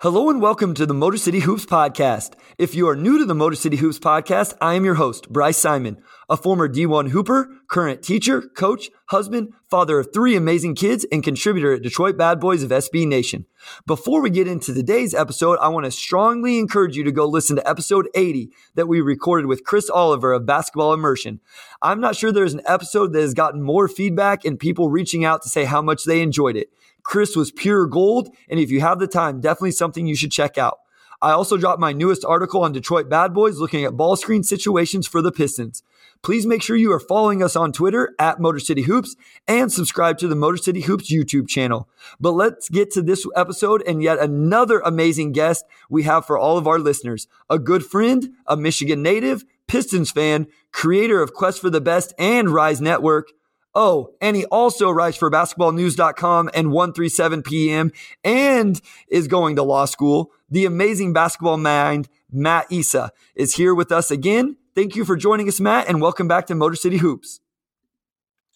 Hello and welcome to the Motor City Hoops podcast. If you are new to the Motor City Hoops podcast, I am your host, Bryce Simon, a former D1 Hooper, current teacher, coach, husband, father of three amazing kids, and contributor at Detroit Bad Boys of SB Nation. Before we get into today's episode, I want to strongly encourage you to go listen to episode 80 that we recorded with Chris Oliver of Basketball Immersion. I'm not sure there's an episode that has gotten more feedback and people reaching out to say how much they enjoyed it. Chris was pure gold, and if you have the time, definitely something you should check out. I also dropped my newest article on Detroit Bad Boys looking at ball screen situations for the Pistons. Please make sure you are following us on Twitter at Motor City Hoops and subscribe to the Motor City Hoops YouTube channel. But let's get to this episode and yet another amazing guest we have for all of our listeners. A good friend, a Michigan native, Pistons fan, creator of Quest for the Best and Rise Network. Oh, and he also writes for basketballnews.com and 137 PM and is going to law school. The amazing basketball mind, Mat Issa, is here with us again. Thank you for joining us, Mat, and welcome back to Motor City Hoops.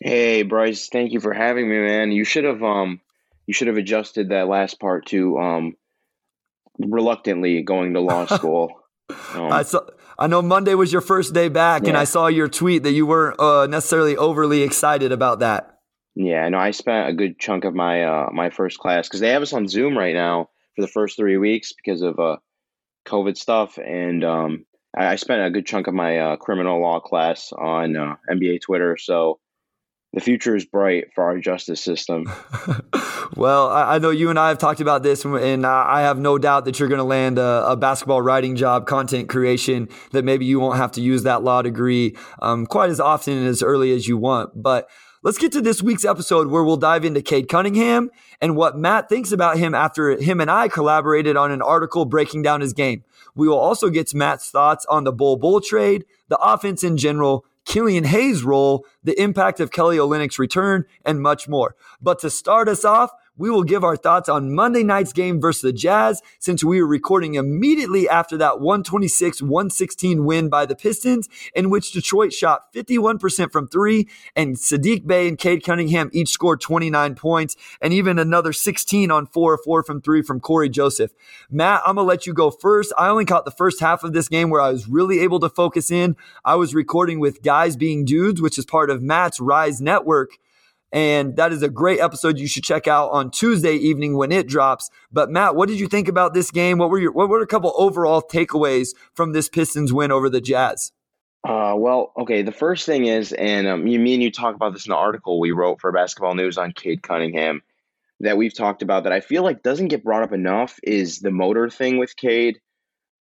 Hey Bryce, thank you for having me, man. You should have um you should have adjusted that last part to um reluctantly going to law school. Um, I saw I know Monday was your first day back, and I saw your tweet that you weren't uh, necessarily overly excited about that. yeah, no, I spent a good chunk of my uh my first class because they have us on Zoom right now for the first three weeks because of uh COVID stuff, and um I, I spent a good chunk of my uh, criminal law class on uh, NBA Twitter. So the future is bright for our justice system. well, I, know you and I have talked about this, and I I have no doubt that you're going to land a, a basketball writing job, content creation, that maybe you won't have to use that law degree um, quite as often and as early as you want. But let's get to this week's episode where we'll dive into Cade Cunningham and what Mat thinks about him after him and I collaborated on an article breaking down his game. We will also get to Mat's thoughts on the Bol Bol trade, the offense in general, Killian Hayes' role, the impact of Kelly Olynyk's return, and much more. But to start us off, we will give our thoughts on Monday night's game versus the Jazz since we were recording immediately after that 126 116 win by the Pistons, in which Detroit shot 51% from three, and Saddiq Bey and Cade Cunningham each scored 29 points, and even another 16 on 4 or 4 from three from Cory Joseph. Mat, I'm going to let you go first. I only caught the first half of this game where I was really able to focus in. I was recording with Guys Being Dudes, which is part of Mat's Rise Network. And that is a great episode you should check out on Tuesday evening when it drops. But Mat, what did you think about this game? What were your what were a couple overall takeaways from this Pistons win over the Jazz? Uh, well, okay. The first thing is, and um, you, me and you talk about this in the article we wrote for Basketball News on Cade Cunningham that we've talked about that I feel like doesn't get brought up enough is the motor thing with Cade.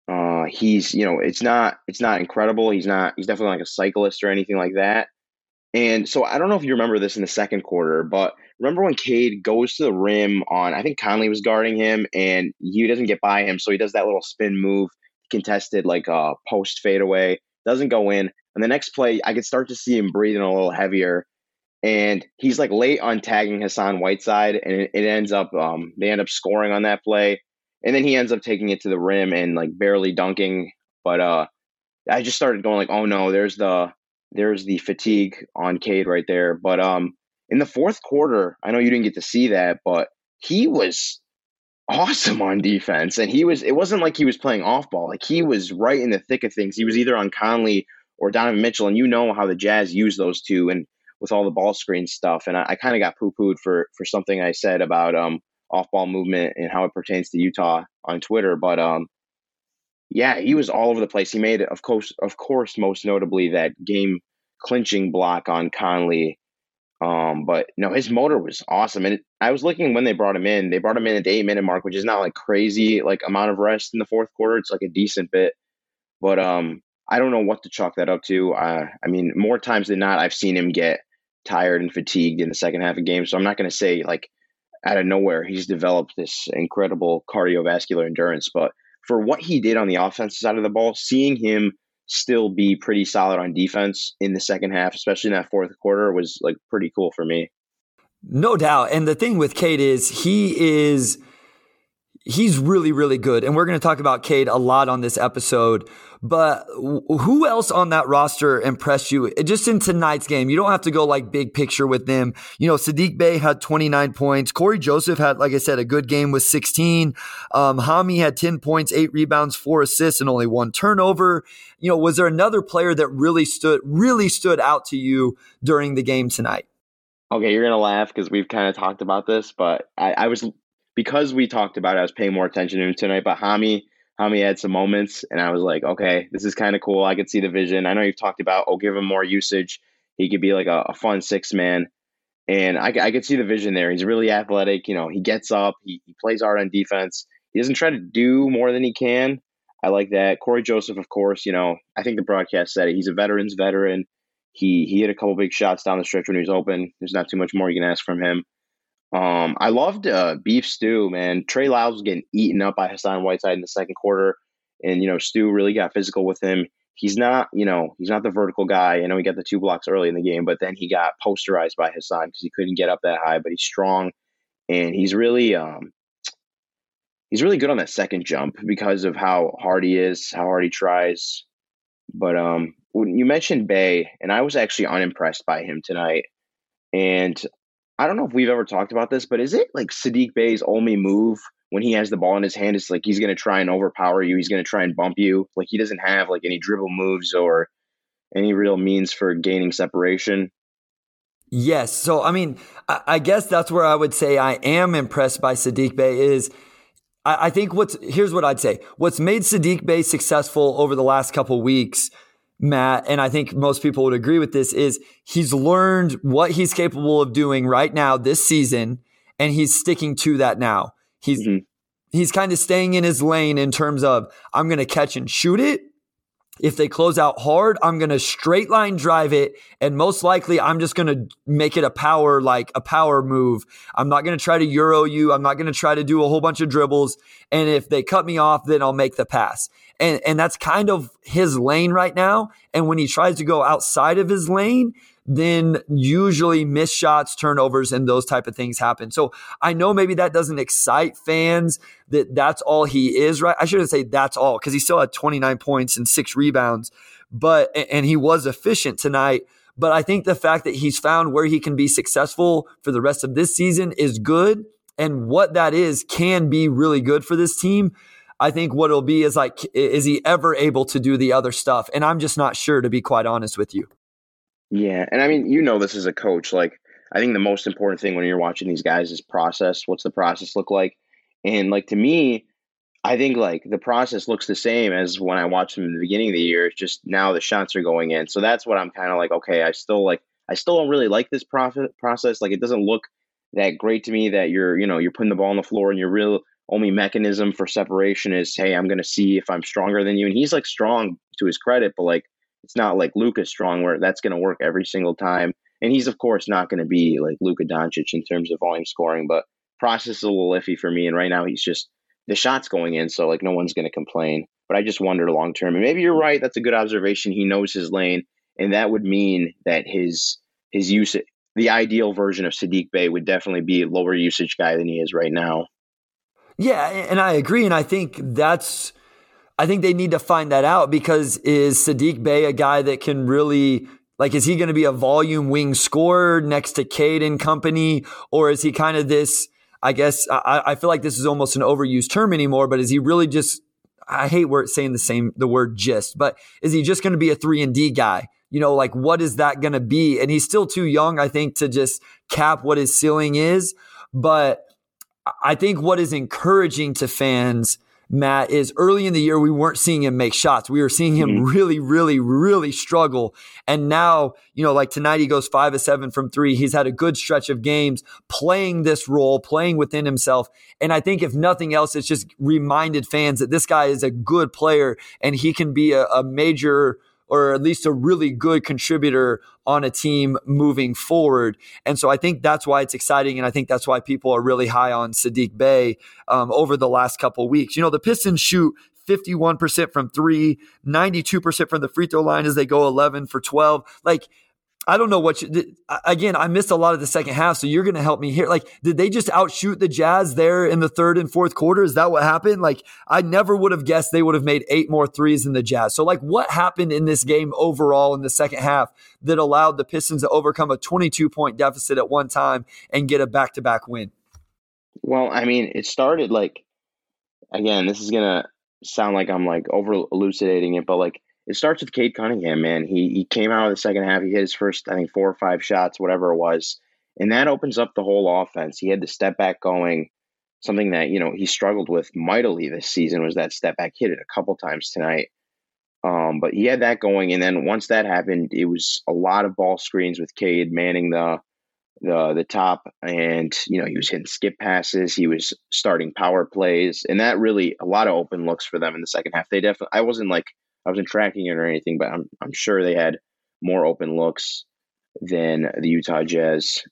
Uh, he's, you know, it's not, it's not incredible. He's not, he's definitely like a cyclist or anything like that. And so I don't know if you remember this in the second quarter, but remember when Cade goes to the rim on, I think Conley was guarding him and he doesn't get by him. So he does that little spin move, contested like a post fadeaway, doesn't go in. And the next play, I could start to see him breathing a little heavier. And he's like late on tagging Hassan Whiteside, and it, it ends up, um, they end up scoring on that play. And then he ends up taking it to the rim and like barely dunking. But uh, I just started going like, oh no, there's the there's the fatigue on Cade right there. But um, in the fourth quarter, I know you didn't get to see that, but he was awesome on defense, and he was. It wasn't like he was playing off ball; like he was right in the thick of things. He was either on Conley or Donovan Mitchell, and you know how the Jazz use those two. And with all the ball screen stuff. And I, I kind of got poo pooed for for something I said about um, off ball movement and how it pertains to Utah on Twitter. But um, yeah, he was all over the place. He made, of course, of course, most notably that game clinching block on Conley. Um, but no, his motor was awesome. And I was looking when they brought him in. They brought him in at the eight minute mark, which is not like crazy like amount of rest in the fourth quarter. It's like a decent bit. But um, I don't know what to chalk that up to. Uh, I mean, more times than not, I've seen him get tired and fatigued in the second half of games. So I'm not going to say like out of nowhere he's developed this incredible cardiovascular endurance, but for what he did on the offensive side of the ball, seeing him still be pretty solid on defense in the second half, especially in that fourth quarter, was like pretty cool for me. No doubt. And the thing with Cade is he is he's really, really good. And we're going to talk about Cade a lot on this episode. But who else on that roster impressed you just in tonight's game? You don't have to go like big picture with them. You know, Saddiq Bey had 29 points. Cory Joseph had, like I said, a good game with 16. Um, Hami had 10 points, eight rebounds, four assists, and only one turnover. You know, was there another player that really stood, really stood out to you during the game tonight? Okay, you're gonna laugh because we've kind of talked about this, but I, I was because we talked about it, I was paying more attention to him tonight. But Hami, Hami had some moments, and I was like, okay, this is kind of cool. I could see the vision. I know you've talked about, oh, give him more usage. He could be like a, a fun six man. And I, I could see the vision there. He's really athletic. You know, he gets up, he, he plays hard on defense. He doesn't try to do more than he can. I like that. Cory Joseph, of course, you know, I think the broadcast said it. He's a veteran's veteran. He he hit a couple big shots down the stretch when he was open. There's not too much more you can ask from him. Um, I loved uh, beef stew, man. Trey Lyles was getting eaten up by Hassan Whiteside in the second quarter, and you know Stew really got physical with him. He's not, you know, he's not the vertical guy. I know he got the two blocks early in the game, but then he got posterized by Hassan because he couldn't get up that high. But he's strong, and he's really, um, he's really good on that second jump because of how hard he is, how hard he tries. But um, you mentioned Bey, and I was actually unimpressed by him tonight. And I don't know if we've ever talked about this, but is it like Saddiq Bey's only move when he has the ball in his hand? It's like he's going to try and overpower you. He's going to try and bump you. Like he doesn't have like any dribble moves or any real means for gaining separation. Yes. So, I mean, I, I guess that's where I would say I am impressed by Saddiq Bey is I, I think what's, here's what I'd say. What's made Saddiq Bey successful over the last couple weeks – Mat, and I think most people would agree with this, is he's learned what he's capable of doing right now this season, and he's sticking to that now. He's mm-hmm. he's kind of staying in his lane in terms of I'm going to catch and shoot it. If they close out hard, I'm going to straight line drive it. And most likely, I'm just going to make it a power, like a power move. I'm not going to try to Euro you. I'm not going to try to do a whole bunch of dribbles. And if they cut me off, then I'll make the pass. And, and that's kind of his lane right now. And when he tries to go outside of his lane, then usually missed shots, turnovers, and those type of things happen. So I know maybe that doesn't excite fans that that's all he is, right? I shouldn't say that's all because he still had 29 points and six rebounds, but and he was efficient tonight. But I think the fact that he's found where he can be successful for the rest of this season is good. And what that is can be really good for this team. I think what it'll be is like, is he ever able to do the other stuff? And I'm just not sure, to be quite honest with you. Yeah. And I mean, you know, this as a coach, like, I think the most important thing when you're watching these guys is process. What's the process look like? And like to me, I think like the process looks the same as when I watched them in the beginning of the year. It's just now the shots are going in. So that's what I'm kind of like, okay, I still like, I still don't really like this profit process. Like it doesn't look that great to me that you're, you know, you're putting the ball on the floor and you're real only mechanism for separation is, hey, I'm to see if I'm stronger than you. And he's like strong to his credit, but like it's not like Luka's strong where that's going to work every single time. And he's of course not going to be like Luka Doncic in terms of volume scoring, but process is a little iffy for me. And right now he's just the shots going in, so like no one's going to complain. But I just wonder long term, and maybe you're right. That's a good observation. He knows his lane, and that would mean that his his use, the ideal version of Saddiq Bey would definitely be a lower usage guy than he is right now. Yeah, and I agree. And I think that's, I think they need to find that out because is Saddiq Bey a guy that can really, like, is he going to be a volume wing scorer next to Cade and company? Or is he kind of this, I guess, I, I feel like this is almost an overused term anymore, but is he really just, I hate word saying the same, the word just, but is he just going to be a three and D guy? you know, like what is that going to be? And he's still too young, I think, to just cap what his ceiling is. But I think what is encouraging to fans Mat, is early in the year, we weren't seeing him make shots. We were seeing him mm-hmm. really, really, really struggle. And now, you know, like tonight, he goes five of seven from three. He's had a good stretch of games playing this role, playing within himself. And I think, if nothing else, it's just reminded fans that this guy is a good player and he can be a, a major or at least a really good contributor on a team moving forward. And so I think that's why it's exciting. And I think that's why people are really high on Saddiq Bey um, over the last couple weeks. You know, the Pistons shoot 51% from three, 92% from the free throw line as they go 11 for 12. Like, I don't know what you, again, I missed a lot of the second half, so you're going to help me here. Like, did they just outshoot the Jazz there in the third and fourth quarter? Is that what happened? Like, I never would have guessed they would have made eight more threes than the Jazz. So, like, what happened in this game overall in the second half that allowed the Pistons to overcome a 22 point deficit at one time and get a back to back win? Well, I mean, it started like, again, this is going to sound like I'm like over elucidating it, but like, it starts with Cade Cunningham, man. He he came out of the second half. He hit his first, I think, four or five shots, whatever it was, and that opens up the whole offense. He had the step back going. Something that you know he struggled with mightily this season was that step back. Hit it a couple times tonight, um, but he had that going. And then once that happened, it was a lot of ball screens with Cade manning the the the top, and you know he was hitting skip passes. He was starting power plays, and that really a lot of open looks for them in the second half. They definitely. I wasn't like I wasn't tracking it or anything, but I'm I'm sure they had more open looks than the Utah Jazz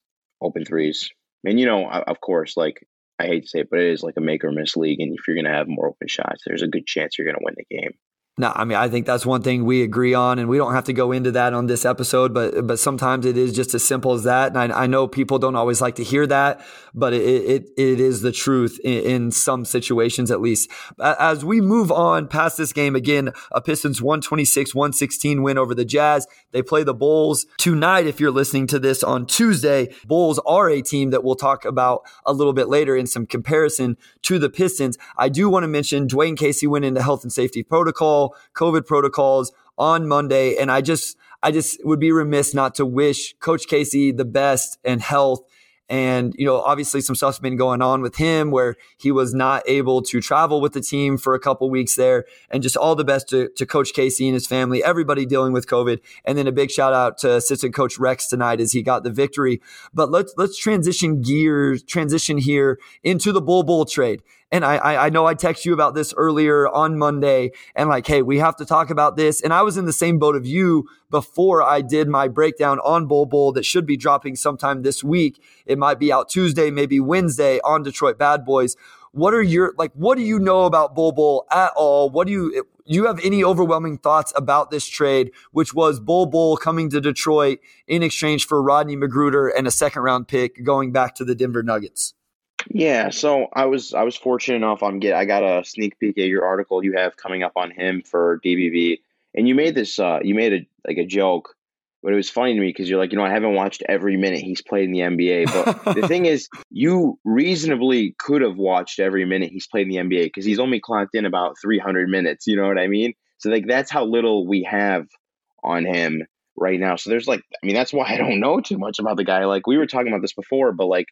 open threes. And you know, of course, like I hate to say it, but it is like a make or miss league, and if you're to have more open shots, there's a good chance you're to win the game. No, I mean I think that's one thing we agree on, and we don't have to go into that on this episode. But but sometimes it is just as simple as that. And I, I know people don't always like to hear that, but it it, it is the truth in, in, some situations at least. As we move on past this game again, a Pistons 126-116 win over the Jazz. They play the Bulls tonight. If you're listening to this on Tuesday, Bulls are a team that we'll talk about a little bit later in some comparison to the Pistons. I do want to mention Dwayne Casey went into health and safety protocol. COVID protocols on Monday. And I just, I just would be remiss not to wish Coach Casey the best and health and, you know, obviously some stuff's been going on with him where he was not able to travel with the team for a couple weeks there. And just all the best to, to Coach Casey and his family, everybody dealing with COVID. And then a big shout out to assistant coach Rex tonight as he got the victory. But let's let's transition gears, transition here into the Bol Bol trade. And I, I know I text you about this earlier on Monday and like, hey, we have to talk about this. And I was in the same boat of you before I did my breakdown on Bol Bol that should be dropping sometime this week. It might be out Tuesday, maybe Wednesday on Detroit Bad Boys. What are your like? What do you know about Bol Bol at all? What do you you have any overwhelming thoughts about this trade, which was Bol Bol coming to Detroit in exchange for Rodney McGruder and a second round pick going back to the Denver Nuggets? Yeah, so I was I was fortunate enough. I'm get I got a sneak peek at your article you have coming up on him for DBB, and you made this uh you made a like a joke, but it was funny to me because you're like you know I haven't watched every minute he's played in the NBA, but the thing is you reasonably could have watched every minute he's played in the NBA because he's only clocked in about 300 minutes. You know what I mean? So like that's how little we have on him right now. So there's like I mean that's why I don't know too much about the guy. Like we were talking about this before, but like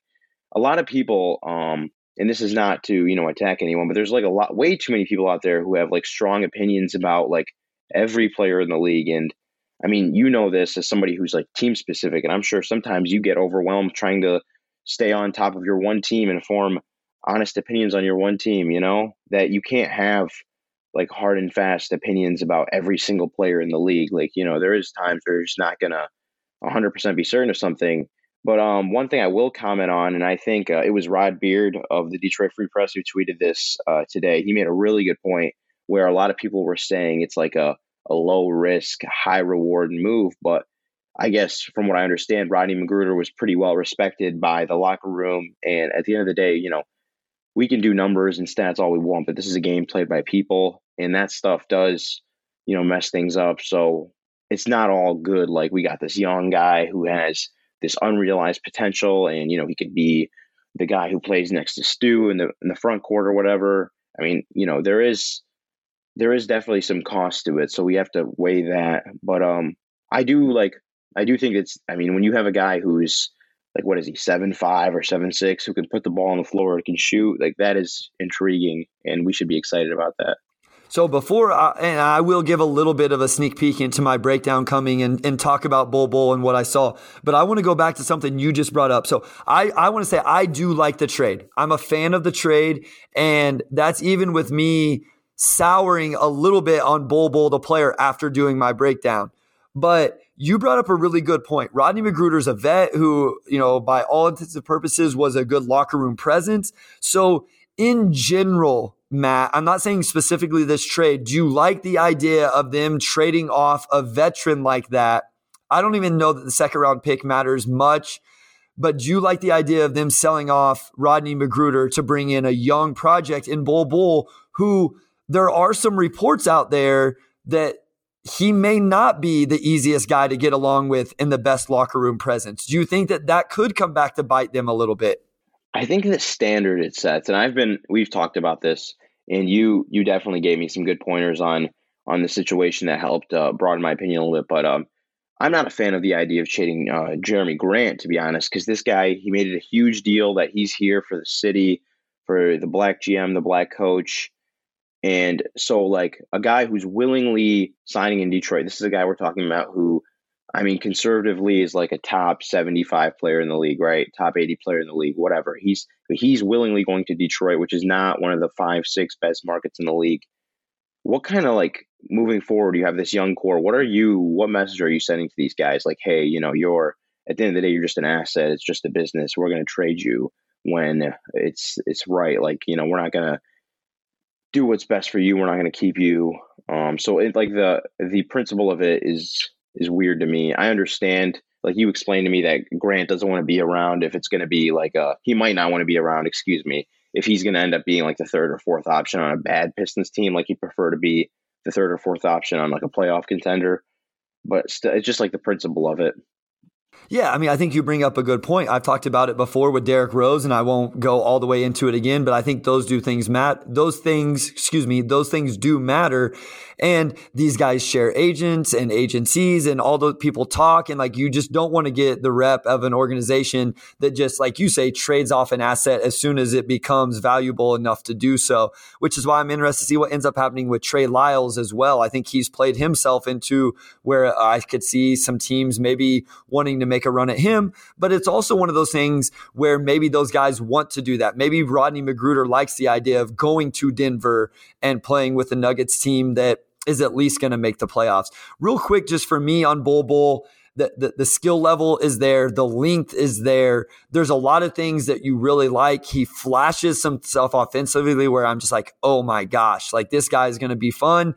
a lot of people, um, and this is not to you know attack anyone, but there's like a lot, way too many people out there who have like strong opinions about like every player in the league. And I mean, you know this as somebody who's like team specific, and I'm sure sometimes you get overwhelmed trying to stay on top of your one team and form honest opinions on your one team. You know that you can't have like hard and fast opinions about every single player in the league. Like you know, there is times where you're just not gonna 100% be certain of something but um, one thing I will comment on, and I think uh, it was Rod Beard of the Detroit Free Press who tweeted this uh, today. He made a really good point where a lot of people were saying it's like a, a low risk, high reward move. But I guess from what I understand, Rodney McGruder was pretty well respected by the locker room. And at the end of the day, you know, we can do numbers and stats all we want, but this is a game played by people, and that stuff does, you know, mess things up. So it's not all good. Like we got this young guy who has this unrealized potential, and you know he could be the guy who plays next to Stu in the in the front court or whatever. I mean, you know, there is there is definitely some cost to it, so we have to weigh that. But um, I do like I do think it's I mean when you have a guy who's like what is he seven five or seven six who can put the ball on the floor can shoot like that is intriguing and we should be excited about that. So before, I, and I will give a little bit of a sneak peek into my breakdown coming and, and talk about Bol Bol and what I saw, but I want to go back to something you just brought up. So I, I want to say I do like the trade. I'm a fan of the trade, and that's even with me souring a little bit on Bol Bol, the player, after doing my breakdown. But you brought up a really good point. Rodney McGruder's a vet who, you know, by all intents and purposes was a good locker room presence. So in general, Mat, I'm not saying specifically this trade. Do you like the idea of them trading off a veteran like that? I don't even know that the second round pick matters much, but do you like the idea of them selling off Rodney McGruder to bring in a young project in Bol Bol, who there are some reports out there that he may not be the easiest guy to get along with in the best locker room presence. Do you think that that could come back to bite them a little bit? I think the standard it sets, and I've been we've talked about this, and you you definitely gave me some good pointers on on the situation that helped uh, broaden my opinion a little bit. But um, I'm not a fan of the idea of trading uh, Jerami Grant, to be honest, because this guy he made it a huge deal that he's here for the city, for the black GM, the black coach. And so, like a guy who's willingly signing in Detroit, this is a guy we're talking about who, I mean, conservatively is like a top seventy-five player in the league, right? Top eighty player in the league, whatever. He's he's willingly going to Detroit, which is not one of the five, six best markets in the league. What kind of like moving forward? You have this young core. What are you? What message are you sending to these guys? Like, hey, you know, you're at the end of the day, you're just an asset. It's just a business. We're going to trade you when it's it's right. Like, you know, we're not going to do what's best for you. We're not going to keep you. Um, so it like the the principle of it is is weird to me. I understand, like you explained to me that Grant doesn't want to be around if it's going to be like a he might not want to be around. Excuse me, if he's going to end up being like the third or fourth option on a bad Pistons team, like he'd prefer to be the third or fourth option on like a playoff contender. But st- it's just like the principle of it. Yeah, I mean, I think you bring up a good point. I've talked about it before with Derrick Rose, and I won't go all the way into it again, but I think those do things mat those things, excuse me, those things do matter. And these guys share agents and agencies and all those people talk. And like you just don't want to get the rep of an organization that just, like you say, trades off an asset as soon as it becomes valuable enough to do so, which is why I'm interested to see what ends up happening with Trey Lyles as well. I think he's played himself into where I could see some teams maybe wanting to make a run at him, but it's also one of those things where maybe those guys want to do that. Maybe Rodney McGruder likes the idea of going to Denver and playing with the Nuggets team that is at least going to make the playoffs. Real quick, just for me on Bol Bol. the, the, the, skill level is there, the length is there. There's a lot of things that you really like. He flashes some stuff offensively where I'm just like, oh my gosh, like this guy is going to be fun.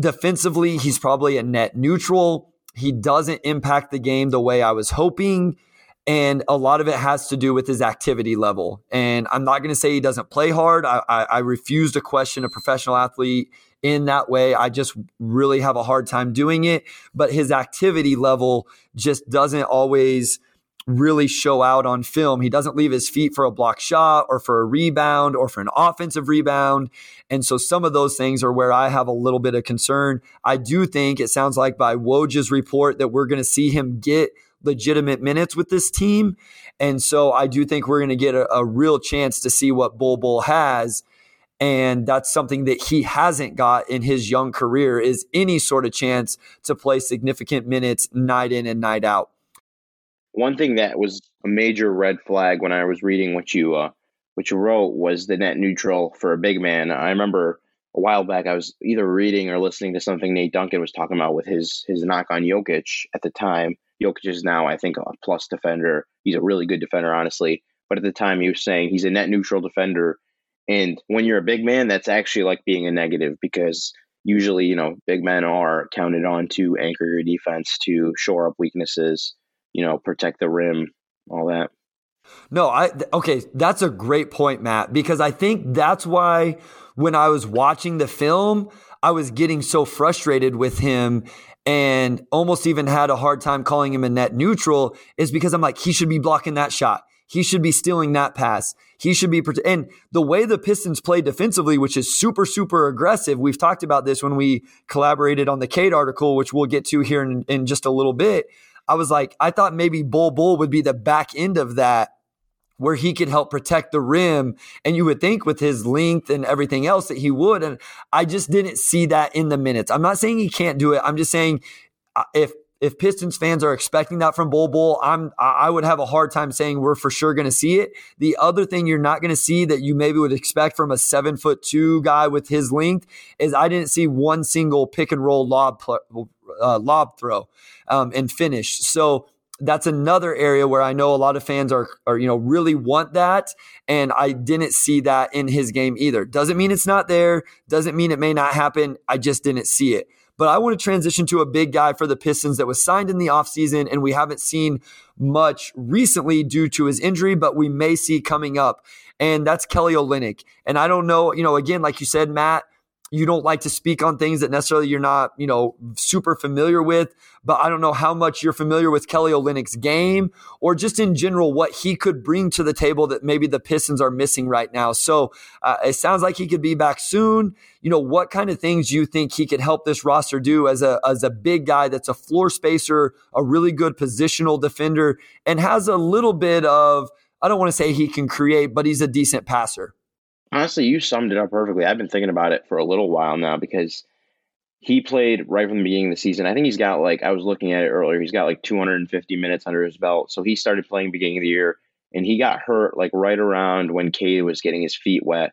Defensively, he's probably a net neutral. He doesn't impact the game the way I was hoping. And a lot of it has to do with his activity level. And I'm not going to say he doesn't play hard. I, I, I refuse to question a professional athlete in that way. I just really have a hard time doing it. But his activity level just doesn't always really show out on film. He doesn't leave his feet for a block shot or for a rebound or for an offensive rebound. And so some of those things are where I have a little bit of concern. I do think it sounds like by Woj's report that we're going to see him get legitimate minutes with this team. And so I do think we're going to get a, a real chance to see what Bol Bol has and that's something that he hasn't got in his young career is any sort of chance to play significant minutes night in and night out. One thing that was a major red flag when I was reading what you uh, what you wrote was the net neutral for a big man. I remember a while back I was either reading or listening to something Nate Duncan was talking about with his his knock on Jokic at the time. Jokic is now I think a plus defender. He's a really good defender, honestly. But at the time he was saying he's a net neutral defender and when you're a big man, that's actually like being a negative because usually, you know, big men are counted on to anchor your defense, to shore up weaknesses, you know, protect the rim, all that. No, I okay, that's a great point, Mat, because I think that's why when I was watching the film, I was getting so frustrated with him and almost even had a hard time calling him a net neutral is because I'm like he should be blocking that shot he should be stealing that pass. He should be, and the way the Pistons play defensively, which is super, super aggressive. We've talked about this when we collaborated on the Cade article, which we'll get to here in, in just a little bit. I was like, I thought maybe Bol Bol would be the back end of that where he could help protect the rim. And you would think with his length and everything else that he would. And I just didn't see that in the minutes. I'm not saying he can't do it. I'm just saying uh, if if Pistons fans are expecting that from Bol Bol, I'm I would have a hard time saying we're for sure going to see it. The other thing you're not going to see that you maybe would expect from a seven foot two guy with his length is I didn't see one single pick and roll lob uh, lob throw um, and finish. So that's another area where I know a lot of fans are, are, you know, really want that. And I didn't see that in his game either. Doesn't mean it's not there. Doesn't mean it may not happen. I just didn't see it. But I want to transition to a big guy for the Pistons that was signed in the offseason and we haven't seen much recently due to his injury, but we may see coming up. And that's Kelly Olynyk. And I don't know, you know, again, like you said, Mat, you don't like to speak on things that necessarily you're not, you know, super familiar with. But I don't know how much you're familiar with Kelly Olynyk's game or just in general what he could bring to the table that maybe the Pistons are missing right now. So uh, it sounds like he could be back soon. You know, what kind of things you think he could help this roster do as a as a big guy that's a floor spacer, a really good positional defender, and has a little bit of I don't want to say he can create, but he's a decent passer. Honestly, you summed it up perfectly. I've been thinking about it for a little while now because he played right from the beginning of the season. I think he's got like I was looking at it earlier. He's got like 250 minutes under his belt. So he started playing beginning of the year, and he got hurt like right around when Cade was getting his feet wet.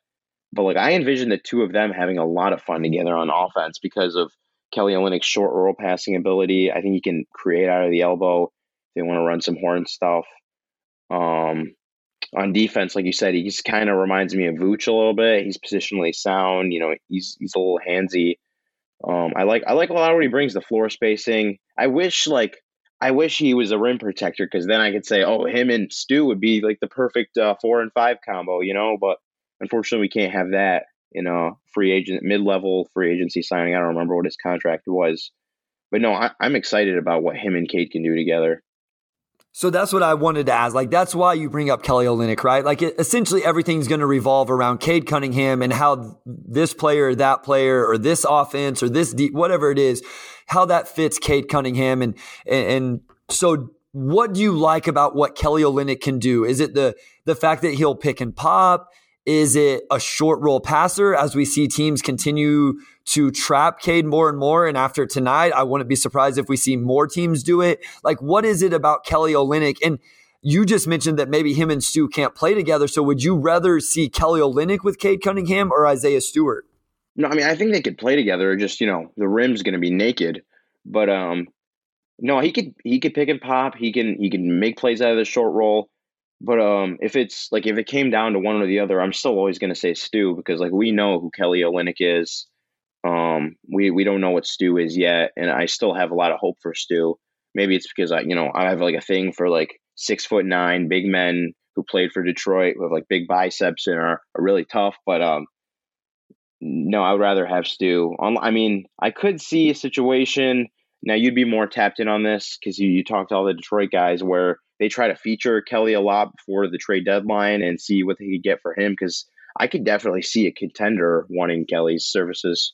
But like I envision the two of them having a lot of fun together on offense because of Kelly Olynyk's short roll passing ability. I think he can create out of the elbow. If they want to run some horn stuff. Um, on defense, like you said, he just kind of reminds me of Vooch a little bit. He's positionally sound. You know, he's he's a little handsy. Um, I like I like a lot what he brings the floor spacing. I wish like I wish he was a rim protector because then I could say, oh, him and Stu would be like the perfect uh, four and five combo, you know. But unfortunately, we can't have that in a free agent mid level free agency signing. I don't remember what his contract was, but no, I, I'm excited about what him and Cade can do together. So that's what I wanted to ask. Like, that's why you bring up Kelly Olynyk, right? Like, it, essentially everything's going to revolve around Cade Cunningham and how this player, that player, or this offense, or this deep, whatever it is, how that fits Cade Cunningham. And, and, and so what do you like about what Kelly Olynyk can do? Is it the, the fact that he'll pick and pop? Is it a short roll passer as we see teams continue to trap Cade more and more? And after tonight, I wouldn't be surprised if we see more teams do it. Like, what is it about Kelly Olynyk? And you just mentioned that maybe him and Stu can't play together. So would you rather see Kelly Olynyk with Cade Cunningham or Isaiah Stewart? No, I mean I think they could play together. Just you know, the rim's going to be naked, but um, no, he could he could pick and pop. He can he can make plays out of the short roll. But um, if it's like if it came down to one or the other, I'm still always going to say Stu because like we know who Kelly Olynyk is. Um, we we don't know what Stu is yet, and I still have a lot of hope for Stu. Maybe it's because I you know I have like a thing for like six foot nine big men who played for Detroit with like big biceps and are, are really tough. But um, no, I would rather have Stu. I mean, I could see a situation. Now you'd be more tapped in on this because you, you talked to all the Detroit guys where they try to feature Kelly a lot before the trade deadline and see what they could get for him because I could definitely see a contender wanting Kelly's services.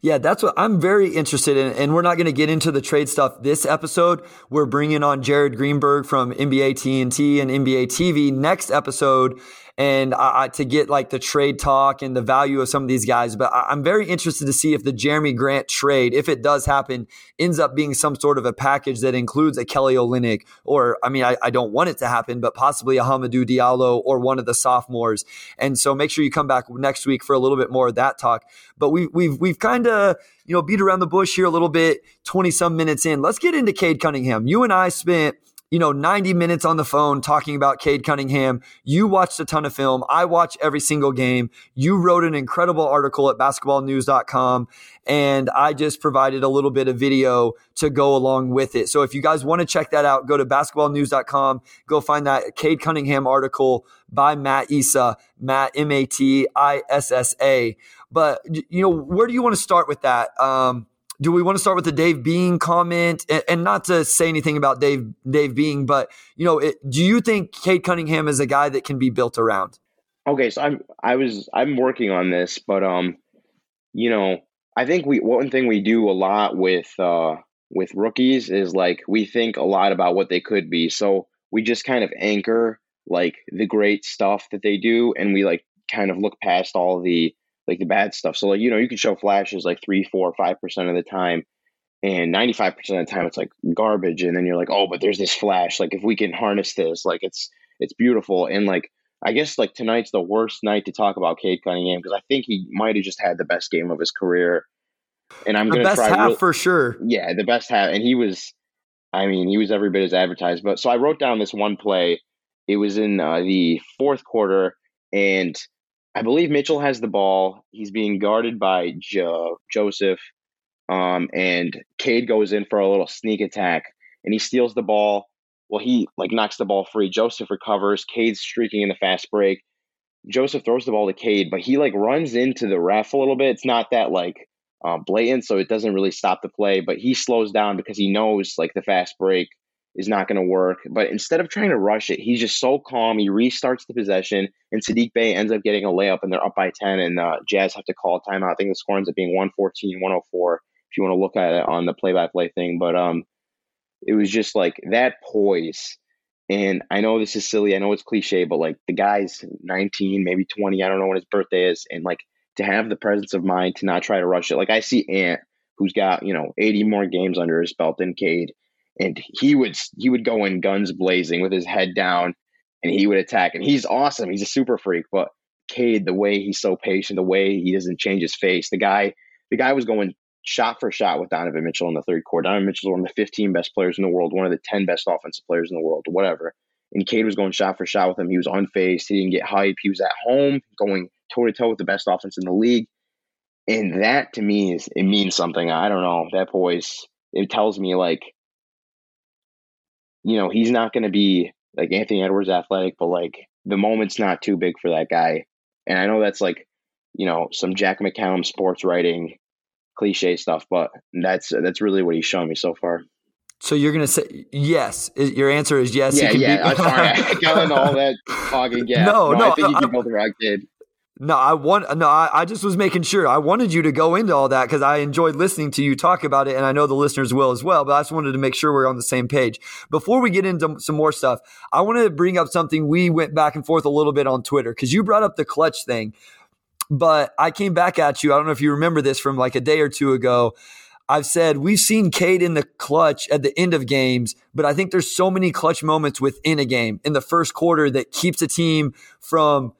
Yeah, that's what I'm very interested in. And we're not going to get into the trade stuff this episode. We're bringing on Jared Greenberg from NBA TNT and NBA TV next episode and uh, to get like the trade talk and the value of some of these guys. But I, am very interested to see if the Jerami Grant trade, if it does happen, ends up being some sort of a package that includes a Kelly Olynyk, or I mean, I, I don't want it to happen, but possibly a Hamidou Diallo or one of the sophomores. And so make sure you come back next week for a little bit more of that talk. But we, we've we've kind of you know beat around the bush here a little bit, twenty some minutes in. Let's get into Cade Cunningham. You and I spent you know, 90 minutes on the phone talking about Cade Cunningham. You watched a ton of film. I watch every single game. You wrote an incredible article at basketballnews.com and I just provided a little bit of video to go along with it. So if you guys want to check that out, go to basketballnews.com, go find that Cade Cunningham article by Mat Issa, Mat M A T I S S A. But you know, where do you want to start with that? Um, do we want to start with the Dave Bing comment and, and not to say anything about Dave Dave Bing, but you know, it, do you think Cade Cunningham is a guy that can be built around? Okay, so I'm I was I'm working on this, but um, you know, I think we one thing we do a lot with uh with rookies is like we think a lot about what they could be. So we just kind of anchor like the great stuff that they do and we like kind of look past all the like the bad stuff. So like you know you can show flashes like three, four, five percent of the time, and ninety five percent of the time it's like garbage. And then you're like, oh, but there's this flash. Like if we can harness this, like it's it's beautiful. And like I guess like tonight's the worst night to talk about Cade Cunningham because I think he might have just had the best game of his career. And I'm the gonna best try half real- for sure. yeah, the best half, and he was. I mean, he was every bit as advertised. But so I wrote down this one play. It was in uh, the fourth quarter, and I believe Mitchell has the ball. He's being guarded by jo- Joseph, um, and Cade goes in for a little sneak attack, and he steals the ball. Well, he like knocks the ball free. Joseph recovers. Cade's streaking in the fast break. Joseph throws the ball to Cade, but he like runs into the ref a little bit. It's not that like uh, blatant, so it doesn't really stop the play. But he slows down because he knows like the fast break is not going to work. But instead of trying to rush it, he's just so calm. He restarts the possession, and Saddiq Bey ends up getting a layup, and they're up by 10, and uh, Jazz have to call a timeout. I think the score ends up being 114, 104, if you want to look at it on the play by play thing. But um, it was just like that poise. And I know this is silly. I know it's cliche, but like the guy's 19, maybe 20. I don't know when his birthday is. And like to have the presence of mind to not try to rush it. Like I see Ant, who's got, you know, 80 more games under his belt than Cade and he would he would go in guns blazing with his head down and he would attack. And he's awesome. He's a super freak but Cade the way he's so patient the way he doesn't change his face the guy the guy was going shot for shot with Donovan Mitchell in the third quarter. Donovan Mitchell was one of the 15 best players in the world one of the 10 best offensive players in the world whatever. And Cade was going shot for shot with him. He was unfazed. He didn't get hype. He was at home going toe to toe with the best offense in the league. And that to me is it means something. I don't know. That voice it tells me like you know, he's not going to be like Anthony Edwards athletic, but like the moment's not too big for that guy. And I know that's like, you know, some Jack McCallum sports writing cliche stuff, but that's that's really what he's shown me so far. So you're gonna say yes? Your answer is yes. Yeah, yeah. I'm sorry, I got into all that talking. Yeah, no, no. I think you can build the right kid. No, I want no. I, I, just was making sure. I wanted you to go into all that because I enjoyed listening to you talk about it, and I know the listeners will as well. But I just wanted to make sure we're on the same page. Before we get into some more stuff, I want to bring up something we went back and forth a little bit on Twitter because you brought up the clutch thing, but I came back at you. I don't know if you remember this from like a day or two ago. I've said we've seen Cade in the clutch at the end of games, but I think there's so many clutch moments within a game in the first quarter that keeps a team from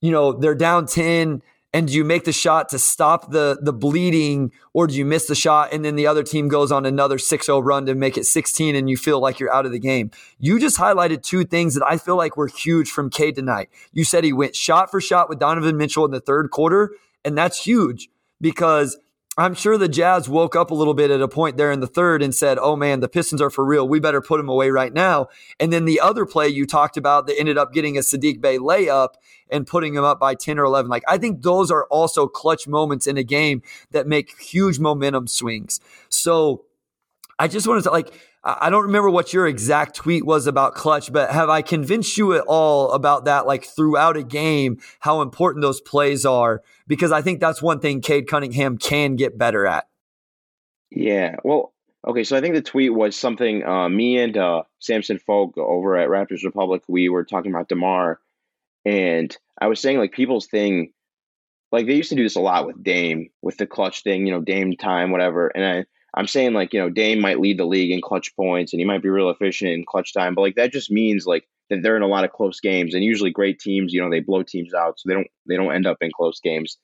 you know, they're down 10 and do you make the shot to stop the the bleeding or do you miss the shot and then the other team goes on another 6-0 run to make it 16 and you feel like you're out of the game. You just highlighted two things that I feel like were huge from k tonight. You said he went shot for shot with Donovan Mitchell in the third quarter and that's huge because I'm sure the Jazz woke up a little bit at a point there in the third and said, oh man, the Pistons are for real. We better put them away right now. And then the other play you talked about that ended up getting a Saddiq Bey layup and putting him up by 10 or 11. Like, I think those are also clutch moments in a game that make huge momentum swings. So I just wanted to, like, I don't remember what your exact tweet was about clutch, but have I convinced you at all about that, like throughout a game, how important those plays are? Because I think that's one thing Cade Cunningham can get better at. Yeah. Well, okay. So I think the tweet was something uh, me and uh, Samson Folk over at Raptors Republic, we were talking about DeMar, and I was saying, like, people's thing, like, they used to do this a lot with Dame, with the clutch thing, you know, Dame time, whatever. And I, I'm saying like, you know, Dame might lead the league in clutch points and he might be real efficient in clutch time, but like that just means like that they're in a lot of close games and usually great teams, you know, they blow teams out so they don't they don't end up in close games.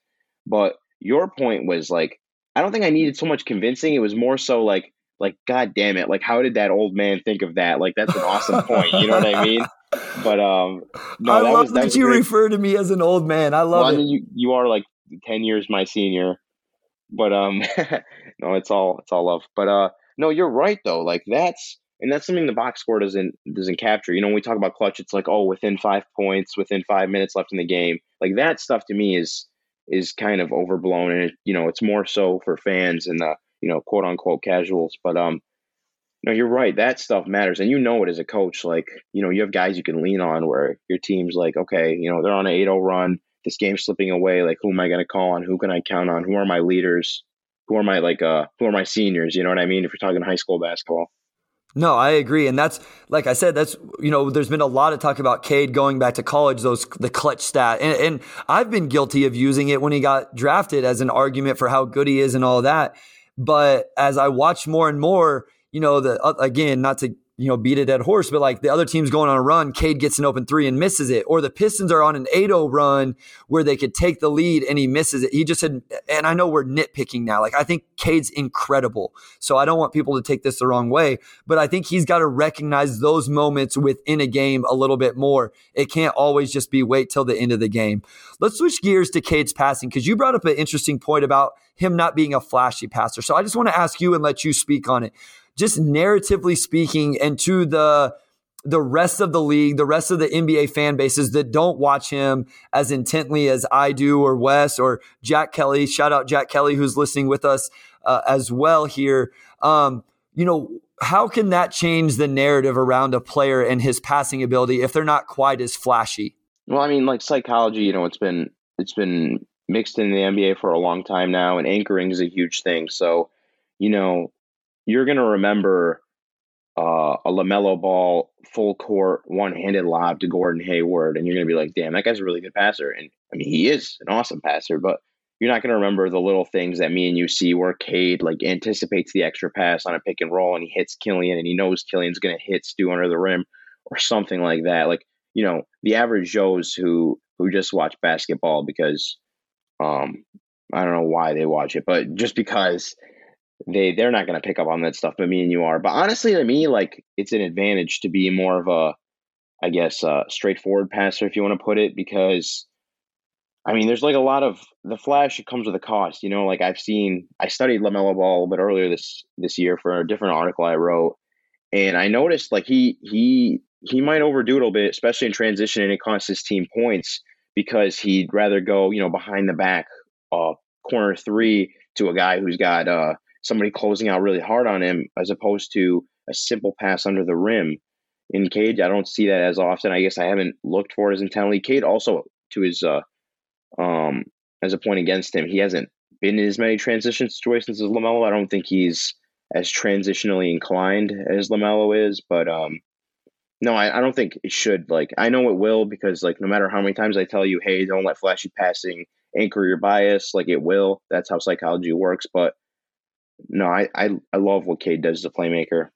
But your point was like I don't think I needed so much convincing. It was more so like like god damn it, like how did that old man think of that? Like that's an awesome point, you know what I mean? But um no, I that love was, that, that, you great. refer to me as an old man. I love Well, I it. mean, you you are like 10 years my senior but um no it's all it's all love but uh no you're right though like that's and that's something the box score doesn't doesn't capture you know when we talk about clutch it's like oh within five points within five minutes left in the game like that stuff to me is is kind of overblown and it, you know it's more so for fans and the you know, quote unquote casuals. But um, no, you're right. That stuff matters, and you know it as a coach. Like, you know, you have guys you can lean on where your team's like, okay, you know, they're on an 8-0 run. This game's slipping away. Like, who am I going to call on? Who can I count on? Who are my leaders? Who are my like uh who are my seniors? You know what I mean? If you're talking high school basketball. No, I agree, and that's like I said. That's you know, there's been a lot of talk about Cade going back to college. Those the clutch stat, and, and I've been guilty of using it when he got drafted as an argument for how good he is and all that. But as I watch more and more, you know, the uh, again, not to you know, beat a dead horse, but like the other team's going on a run, Cade gets an open three and misses it. Or the Pistons are on an 8 0 run where they could take the lead and he misses it. He just said, and I know we're nitpicking now. Like, I think Cade's incredible. So I don't want people to take this the wrong way, but I think he's got to recognize those moments within a game a little bit more. It can't always just be wait till the end of the game. Let's switch gears to Cade's passing because you brought up an interesting point about him not being a flashy passer. So I just want to ask you and let you speak on it just narratively speaking, and to the the rest of the league, the rest of the NBA fan bases that don't watch him as intently as I do, or Wes, or Jack Kelly. Shout out Jack Kelly, who's listening with us uh, as well here. Um, you know, how can that change the narrative around a player and his passing ability if they're not quite as flashy? Well, I mean, like psychology, you know, it's been it's been mixed in the NBA for a long time now, and anchoring is a huge thing. So, you know, you're going to remember uh, a LaMelo Ball, full court, one handed lob to Gordon Hayward, and you're going to be like, damn, that guy's a really good passer. And I mean, he is an awesome passer, but you're not going to remember the little things that me and you see where Cade like anticipates the extra pass on a pick and roll and he hits Killian and he knows Killian's going to hit Stu under the rim or something like that. Like, you know, the average Joes who who just watch basketball because um I don't know why they watch it, but just because they they're not going to pick up on that stuff, but me and you are. But honestly, to me, like it's an advantage to be more of a, I guess, uh, straightforward passer, if you want to put it, because I mean, there's like a lot of the flash. It comes with a cost, you know. Like I've seen, I studied LaMelo Ball a little bit earlier this this year for a different article I wrote, and I noticed like he he he might overdo it a little bit, especially in transition, and it costs his team points because he'd rather go, you know, behind the back, uh, corner three to a guy who's got uh somebody closing out really hard on him as opposed to a simple pass under the rim. In Cade, I don't see that as often. I guess I haven't looked for it as intently. Cade also, to his uh, um, as a point against him, he hasn't been in as many transition situations as Lamelo. I don't think he's as transitionally inclined as Lamelo is, but um, no, I, I don't think it should. Like, I know it will because, like, no matter how many times I tell you, hey, don't let flashy passing anchor your bias, like, it will. That's how psychology works. But no, I, I, I love what Cade does as a playmaker.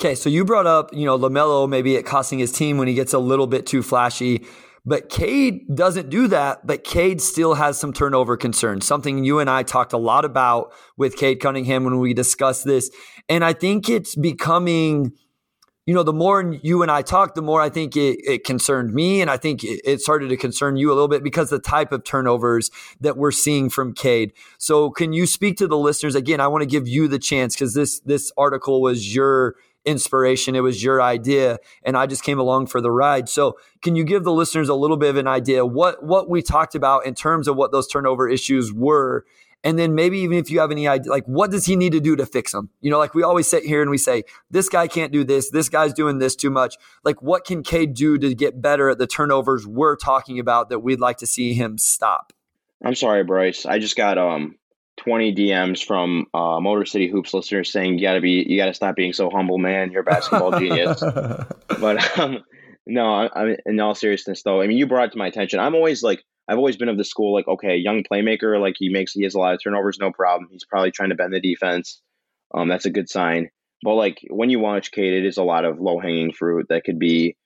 Okay, so you brought up, you know, LaMelo maybe it costing his team when he gets a little bit too flashy. But Cade doesn't do that, but Cade still has some turnover concerns, something you and I talked a lot about with Cade Cunningham when we discussed this. And I think it's becoming – you know, the more you and I talked, the more I think it, it concerned me. And I think it, it, started to concern you a little bit because the type of turnovers that we're seeing from Cade. So can you speak to the listeners? Again, I want to give you the chance because this this article was your inspiration. It was your idea, and I just came along for the ride. So, can you give the listeners a little bit of an idea what what we talked about in terms of what those turnover issues were, and then maybe even if you have any idea, like what does he need to do to fix him? You know, like we always sit here and we say, this guy can't do this. This guy's doing this too much. Like what can Cade do to get better at the turnovers we're talking about that we'd like to see him stop? I'm sorry, Bryce. I just got um 20 DMs from uh, Motor City Hoops listeners saying you gotta be, you gotta stop being so humble, man. You're a basketball genius. But um, no, I, I, in all seriousness, though, I mean, you brought it to my attention. I'm always like, I've always been of the school like, okay, young playmaker, like he makes he has a lot of turnovers, no problem. He's probably trying to bend the defense. Um, that's a good sign. But like when you watch Cade, it is a lot of low hanging fruit that could be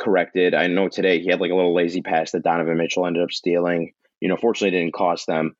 corrected. I know today he had like a little lazy pass that Donovan Mitchell ended up stealing. You know, fortunately didn't cost them.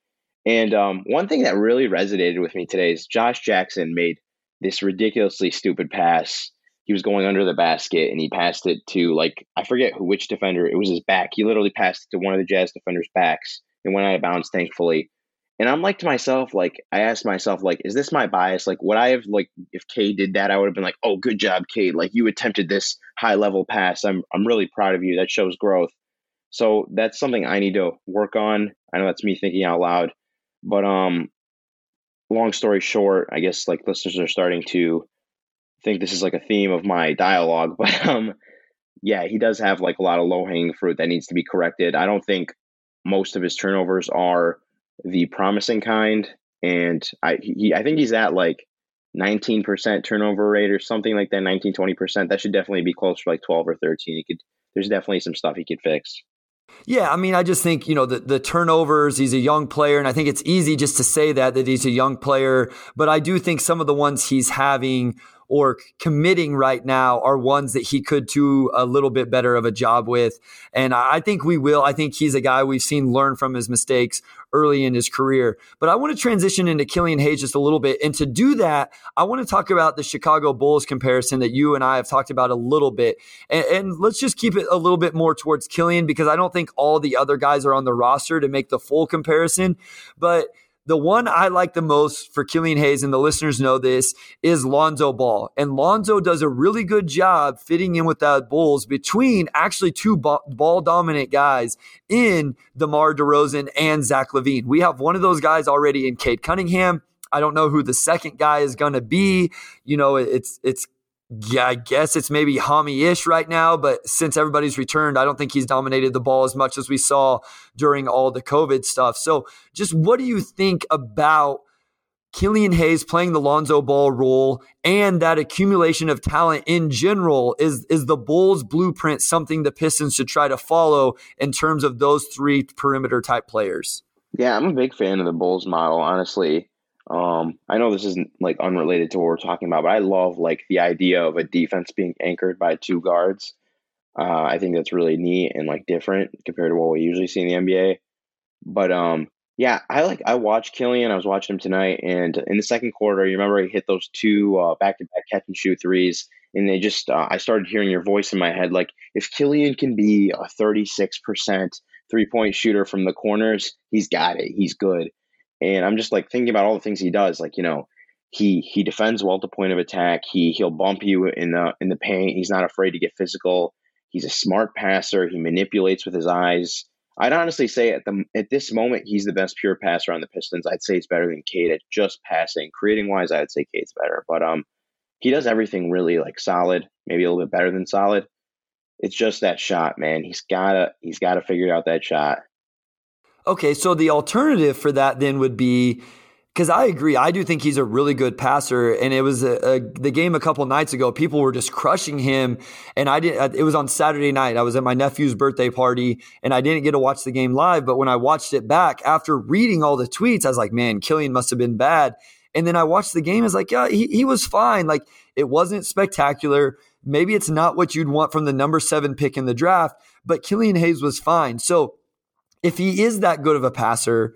And um, one thing that really resonated with me today is Josh Jackson made this ridiculously stupid pass he was going under the basket and he passed it to like I forget who which defender. It was his back. He literally passed it to one of the Jazz defenders' backs and went out of bounds, thankfully. And I'm like to myself, like I asked myself, like, is this my bias? Like, would I have like if K did that, I would have been like, oh, good job, K. Like you attempted this high level pass. I'm I'm really proud of you. That shows growth. So that's something I need to work on. I know that's me thinking out loud, but um, long story short, I guess like listeners are starting to think this is like a theme of my dialogue, but um, yeah, he does have like a lot of low hanging fruit that needs to be corrected. I don't think most of his turnovers are the promising kind, and I he I think he's at like 19% turnover rate or something like that 19 20% that should definitely be closer to like 12 or 13 he could there's definitely some stuff he could fix yeah, I mean, I just think, you know, the, the turnovers, he's a young player, and I think it's easy just to say that, that he's a young player. But I do think some of the ones he's having or committing right now are ones that he could do a little bit better of a job with. And I think we will. I think he's a guy we've seen learn from his mistakes early in his career. But I want to transition into Killian Hayes just a little bit. And to do that, I want to talk about the Chicago Bulls comparison that you and I have talked about a little bit. And, and let's just keep it a little bit more towards Killian because I don't think all the other guys are on the roster to make the full comparison. But the one I like the most for Killian Hayes, and the listeners know this, is Lonzo Ball. And Lonzo does a really good job fitting in with that Bulls between actually two ball dominant guys in DeMar DeRozan and Zach LaVine. We have one of those guys already in Cade Cunningham. I don't know who the second guy is going to be. You know, it's it's yeah, I guess it's maybe Hami ish right now, but since everybody's returned, I don't think he's dominated the ball as much as we saw during all the COVID stuff. So, just what do you think about Killian Hayes playing the Lonzo Ball role and that accumulation of talent in general? Is, is the Bulls blueprint something the Pistons should try to follow in terms of those three perimeter type players? Yeah, I'm a big fan of the Bulls model, honestly. Um, I know this isn't like unrelated to what we're talking about, but I love like the idea of a defense being anchored by two guards. Uh, I think that's really neat and like different compared to what we usually see in the NBA. But um, yeah, I like I watched Killian. I was watching him tonight, and in the second quarter, you remember he hit those two uh, back-to-back catch and shoot threes, and they just uh, I started hearing your voice in my head like if Killian can be a thirty-six percent three-point shooter from the corners, he's got it. He's good. And I'm just like thinking about all the things he does. Like, you know, he he defends well at the point of attack. He he'll bump you in the in the paint. He's not afraid to get physical. He's a smart passer. He manipulates with his eyes. I'd honestly say at the at this moment he's the best pure passer on the Pistons. I'd say it's better than Cade at just passing. Creating wise, I'd say Cade's better. But um he does everything really like solid, maybe a little bit better than solid. It's just that shot, man. He's gotta he's gotta figure out that shot. Okay, so the alternative for that then would be because I agree, I do think he's a really good passer, and it was a, a, the game a couple nights ago. People were just crushing him, and I did. Uh, it was on Saturday night. I was at my nephew's birthday party, and I didn't get to watch the game live. But when I watched it back after reading all the tweets, I was like, "Man, Killian must have been bad." And then I watched the game. I was like, "Yeah, he, he was fine. Like it wasn't spectacular. Maybe it's not what you'd want from the number seven pick in the draft, but Killian Hayes was fine." So if he is that good of a passer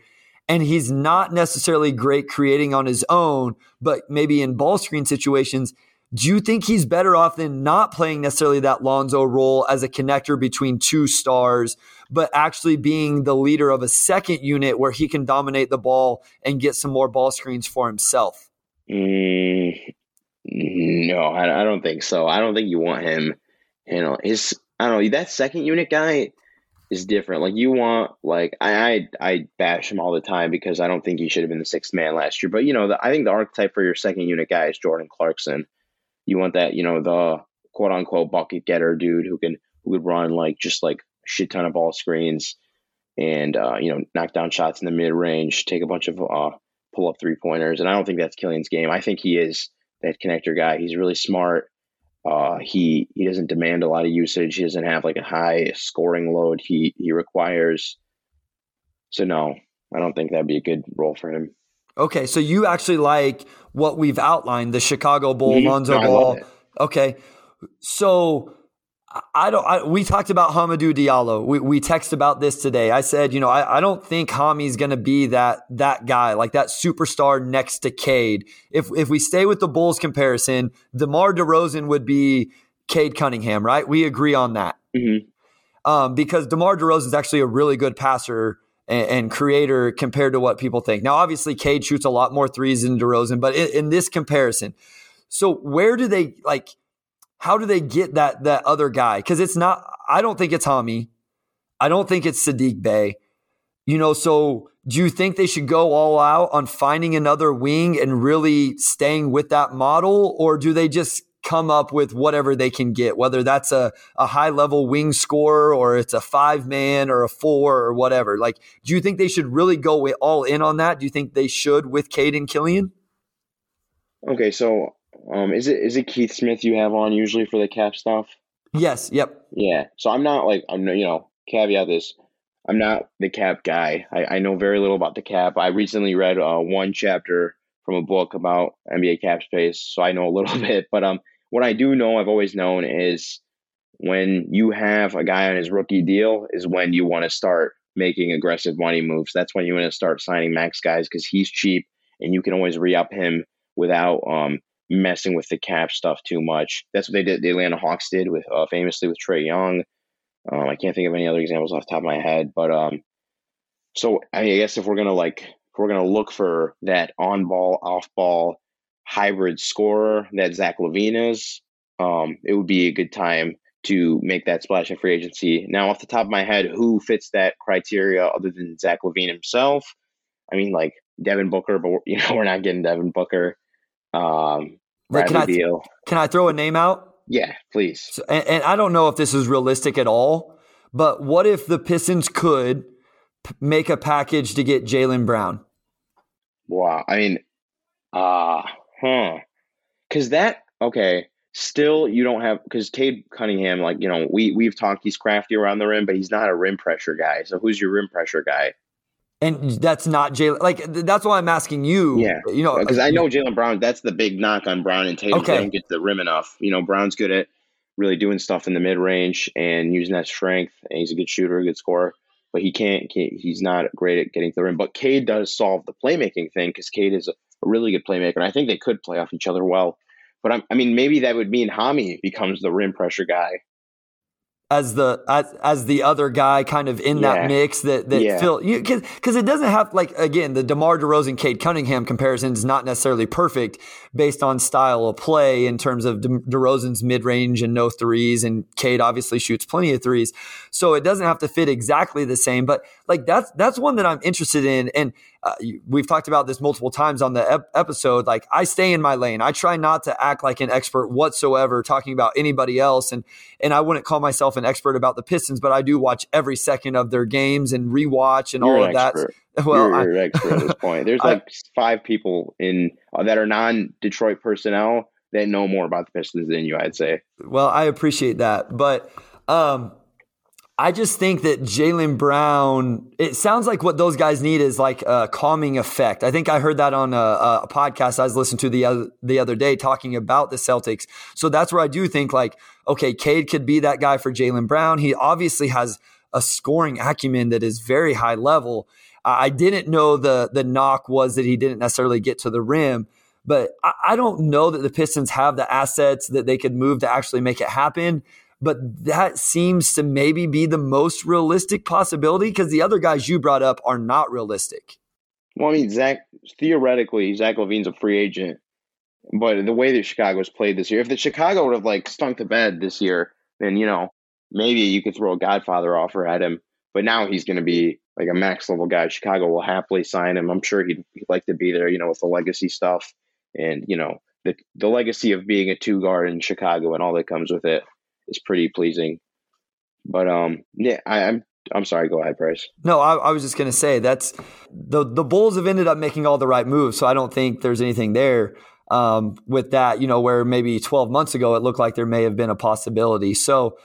and he's not necessarily great creating on his own, but maybe in ball screen situations, do you think he's better off than not playing necessarily that Lonzo role as a connector between two stars, but actually being the leader of a second unit where he can dominate the ball and get some more ball screens for himself? Mm, no, I, I don't think so. I don't think you want him. You know, his I don't know that second unit guy is different. Like you want, like I, I, I bash him all the time because I don't think he should have been the sixth man last year. But you know, the, I think the archetype for your second unit guy is Jordan Clarkson. You want that, you know, the quote unquote bucket getter dude who can who could run like just like shit ton of ball screens and uh, you know knock down shots in the mid range, take a bunch of uh, pull up three pointers. And I don't think that's Killian's game. I think he is that connector guy. He's really smart. Uh, he he doesn't demand a lot of usage. He doesn't have like a high scoring load. He he requires. So no, I don't think that'd be a good role for him. Okay, so you actually like what we've outlined: the Chicago Bull, mm-hmm. Lonzo no, Ball. Okay, so I don't. I, we talked about Hamidou Diallo. We we text about this today. I said, you know, I, I don't think Hami's going to be that that guy, like that superstar next to Cade. If if we stay with the Bulls comparison, DeMar DeRozan would be Cade Cunningham, right? We agree on that. Mm-hmm. Um, because DeMar DeRozan is actually a really good passer and, and, creator compared to what people think. Now, obviously, Cade shoots a lot more threes than DeRozan, but in, in this comparison, so where do they like? How do they get that that other guy? Because it's not. I don't think it's Hami. I don't think it's Saddiq Bey. You know, so do you think they should go all out on finding another wing and really staying with that model? Or do they just come up with whatever they can get, whether that's a, a high level wing scorer or it's a five man or a four or whatever? Like, do you think they should really go all in on that? Do you think they should with Cade and Killian? Okay, so um, is it is it Keith Smith you have on usually for the cap stuff? Yes. Yep. Yeah. So I'm not like I'm you know caveat this. I'm not the cap guy. I, I know very little about the cap. I recently read uh, one chapter from a book about NBA cap space, so I know a little bit. But um, what I do know, I've always known, is when you have a guy on his rookie deal, is when you want to start making aggressive money moves. That's when you want to start signing max guys because he's cheap and you can always re up him without um, messing with the cap stuff too much. That's what they did. The Atlanta Hawks did with uh, famously with Trae Young. Um, I can't think of any other examples off the top of my head, but um, so I guess if we're gonna like if we're gonna look for that on ball, off ball hybrid scorer that Zach LaVine is, um, it would be a good time to make that splash in free agency. Now, off the top of my head, who fits that criteria other than Zach LaVine himself? I mean, like Devin Booker, but you know we're not getting Devin Booker. Um, can I can I throw a name out? Yeah, please. So, and, and, I don't know if this is realistic at all, but what if the Pistons could p- make a package to get Jaylen Brown? Wow, I mean, uh huh? Because that okay. Still, you don't have because Cade Cunningham, like you know, we we've talked. He's crafty around the rim, but he's not a rim pressure guy. So who's your rim pressure guy? And that's not Jaylen. Like that's why I'm asking you. Yeah, you know, because I know Jaylen Brown. That's the big knock on Brown and Tatum. Okay. They don't get to the rim enough. You know, Brown's good at really doing stuff in the mid range and using that strength. And he's a good shooter, a good scorer. But he can't, can't. He's not great at getting to the rim. But Cade does solve the playmaking thing because Cade is a, a, really good playmaker, and I think they could play off each other well. But I'm, I mean, maybe that would mean Hami becomes the rim pressure guy as the as, as the other guy kind of in that mix that that yeah. Phil because because it doesn't have like again the DeMar DeRozan Cade Cunningham comparison is not necessarily perfect based on style of play in terms of De- DeRozan's mid range and no threes and Cade obviously shoots plenty of threes so it doesn't have to fit exactly the same but like that's that's one that I'm interested in and uh, we've talked about this multiple times on the ep- episode. Like I stay in my lane. I try not to act like an expert whatsoever talking about anybody else. And, and I wouldn't call myself an expert about the Pistons, but I do watch every second of their games and rewatch and you're all of that. Well, you're, you're I, expert at this point. There's like I, five people in uh, that are non Detroit personnel that know more about the Pistons than you, I'd say. Well, I appreciate that. But, um, I just think that Jaylen Brown, it sounds like what those guys need is like a calming effect. I think I heard that on a, a podcast I was listening to the other, the other day talking about the Celtics. So that's where I do think like, okay, Cade could be that guy for Jaylen Brown. He obviously has a scoring acumen that is very high level. I didn't know the the knock was that he didn't necessarily get to the rim, but I, I don't know that the Pistons have the assets that they could move to actually make it happen but that seems to maybe be the most realistic possibility because the other guys you brought up are not realistic. Well, I mean, Zach, theoretically, Zach LaVine's a free agent, but the way that Chicago's played this year, if the Chicago would have like stunk to bed this year, then, you know, maybe you could throw a Godfather offer at him. But now he's going to be like a max level guy. Chicago will happily sign him. I'm sure he'd, he'd like to be there, you know, with the legacy stuff and, you know, the, the legacy of being a two guard in Chicago and all that comes with it is pretty pleasing. But um, yeah, I, I'm, I'm sorry. Go ahead, Bryce. No, I, I was just gonna say that's the the Bulls have ended up making all the right moves, so I don't think there's anything there um, with that. You know, where maybe 12 months ago it looked like there may have been a possibility. So.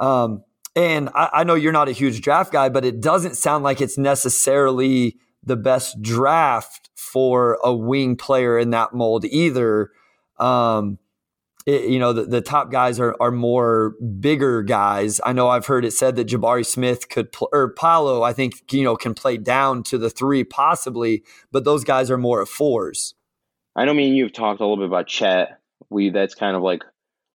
Um, and I, I know you're not a huge draft guy, but it doesn't sound like it's necessarily the best draft for a wing player in that mold either. Um, it, you know, the, the top guys are, are more bigger guys. I know I've heard it said that Jabari Smith could, pl- or Paolo, I think, you know, can play down to the three possibly, but those guys are more at fours. I know me and you've talked a little bit about Chet. We, that's kind of like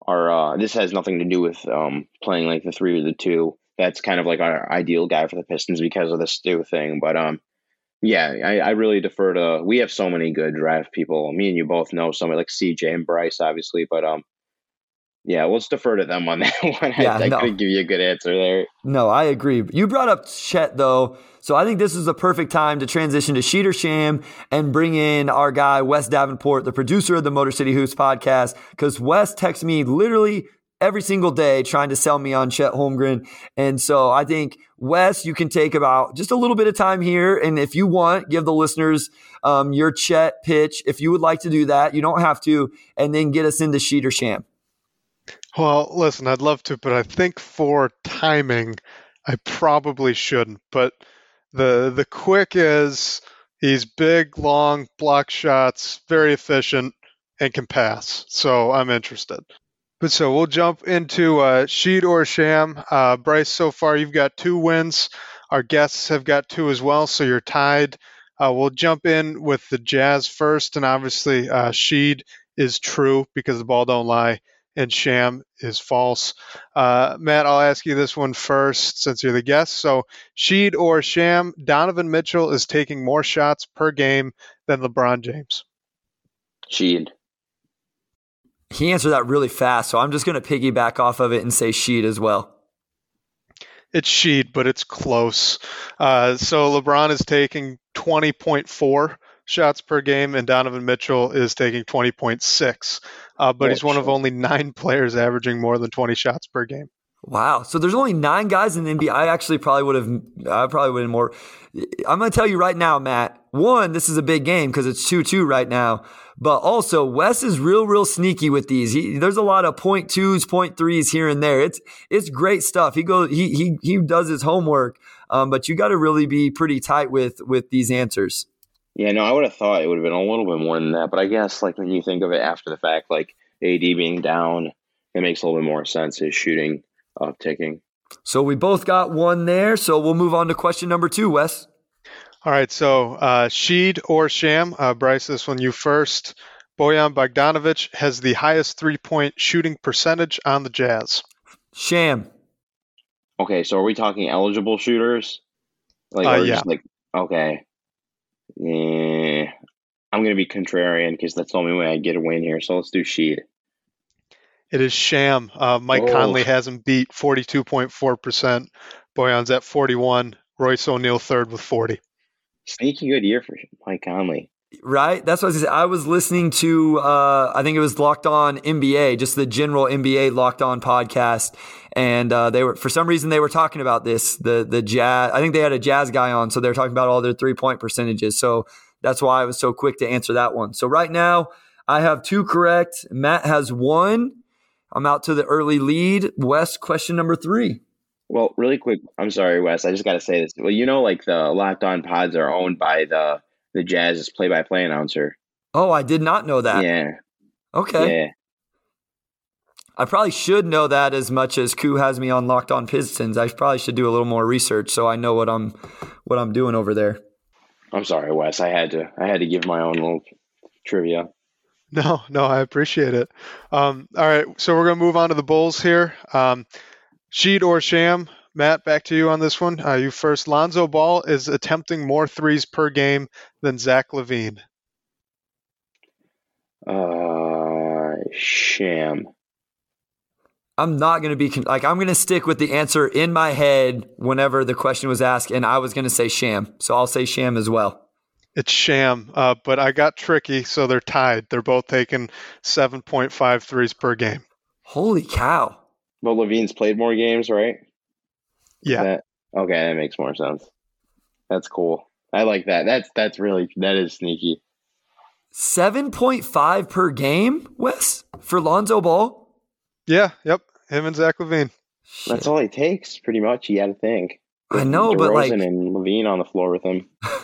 our, uh, this has nothing to do with um, playing like the three or the two. That's kind of like our ideal guy for the Pistons because of the Stu thing. But um, yeah, I, I really defer to. We have so many good draft people. Me and you both know somebody like CJ and Bryce, obviously, but um, Yeah, let's defer to them on that one. Yeah, I, I no. couldn't give you a good answer there. No, I agree. You brought up Chet though, so I think this is the perfect time to transition to Sheed or Sham and bring in our guy Wes Davenport, the producer of the Motor City Hoops podcast, because Wes texts me literally every single day trying to sell me on Chet Holmgren, and so I think Wes, you can take about just a little bit of time here, and if you want, give the listeners um, your Chet pitch if you would like to do that. You don't have to, and then get us into Sheed or Sham. Well, listen, I'd love to, but I think for timing, I probably shouldn't. But the the quick is he's big, long, block shots, very efficient, and can pass. So I'm interested. But so we'll jump into uh, sheed or sham. Uh, Bryce, so far you've got two wins. Our guests have got two as well, so you're tied. Uh, we'll jump in with the Jazz first, and obviously uh, Sheed is true because the ball don't lie and sham is false. Uh, Matt, I'll ask you this one first since you're the guest. So, Sheed or sham, Donovan Mitchell is taking more shots per game than LeBron James. Sheed. He answered that really fast, so I'm just going to piggyback off of it and say Sheed as well. It's Sheed, but it's close. Uh, so, LeBron is taking 20.4 shots per game, and Donovan Mitchell is taking 20.6. Uh, but he's one of only nine players averaging more than 20 shots per game. Wow. So there's only nine guys in the NBA. I actually probably would have, I probably would have more. I'm going to tell you right now, Matt. One, this is a big game because it's 2 2 right now. But also, Wes is real, real sneaky with these. He, there's a lot of point twos, point threes here and there. It's it's great stuff. He goes, he he he does his homework. Um, but you got to really be pretty tight with with these answers. Yeah, no, I would have thought it would have been a little bit more than that. But I guess like when you think of it after the fact, like AD being down, it makes a little bit more sense. His shooting upticking. So we both got one there. So we'll move on to question number two, Wes. All right, so uh, Sheed or Sham, uh, Bryce, this one you first. Bojan Bogdanovic has the highest three-point shooting percentage on the Jazz. Sham. Okay, so are we talking eligible shooters? Like, Uh, yeah. like okay. Yeah, I'm gonna be contrarian because that's the only way I get a win here. So let's do Sheed. It is Sham. Uh, Mike Oh. Conley has him beat 42.4%. Bojan's at 41. Royce O'Neal third with 40. Sneaky good year for Mike Conley. Right? That's what I was. I was listening to uh, I think it was Locked On NBA, just the general NBA Locked On podcast. And uh, they were for some reason they were talking about this. The the jazz I think they had a jazz guy on, so they're talking about all their three point percentages. So that's why I was so quick to answer that one. So right now I have two correct. Matt has one. I'm out to the early lead. Wes, question number three. Well, really quick, I'm sorry, Wes. I just got to say this. Well, you know, like the Locked On Pods are owned by the the Jazz's play-by-play announcer. Oh, I did not know that. Yeah, Okay. yeah. I probably should know that as much as Koo has me on Locked On Pistons. I probably should do a little more research so I know what I'm what I'm doing over there. I'm sorry, Wes. I had to. I had to give my own little trivia. No, no, I appreciate it. Um, all right, so we're going to move on to the Bulls here. Um, Sheed or Sham? Matt, back to you on this one. Uh, you first. Lonzo Ball is attempting more threes per game than Zach LaVine. Uh, sham. I'm not going to be con- like I'm going to stick with the answer in my head whenever the question was asked and I was going to say sham. So I'll say sham as well. It's Sham, uh, but I got tricky, so they're tied. They're both taking 7.5 threes per game. Holy cow. But LaVine's played more games, right? Yeah. That, okay, that makes more sense. That's cool. I like that. That's that's really that is sneaky. 7.5 per game, Wes, for Lonzo Ball? Yeah, yep. Him and Zach LaVine. Shit. That's all it takes, pretty much. You got to think. I know, but like DeRozan and Levine on the floor with him.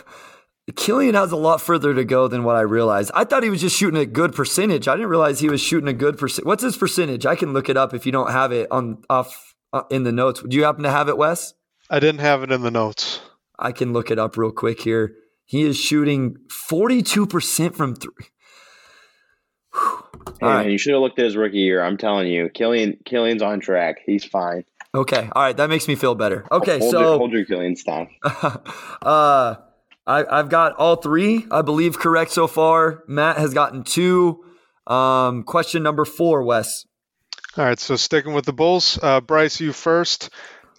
Killian has a lot further to go than what I realized. I thought he was just shooting a good percentage. I didn't realize he was shooting a good percent. What's his percentage? I can look it up if you don't have it on off uh, in the notes. Do you happen to have it, Wes? I didn't have it in the notes. I can look it up real quick here. He is shooting 42% from three. Whew. Hey, All man, you should have looked at his rookie year. I'm telling you, Killian Killian's on track. He's fine. Okay. All right. That makes me feel better. Okay. hold your, so hold your Killian stock. uh, I, I've got all three, I believe, correct so far. Matt has gotten two. Um, question number four, Wes. All right, so sticking with the Bulls, uh, Bryce, you first.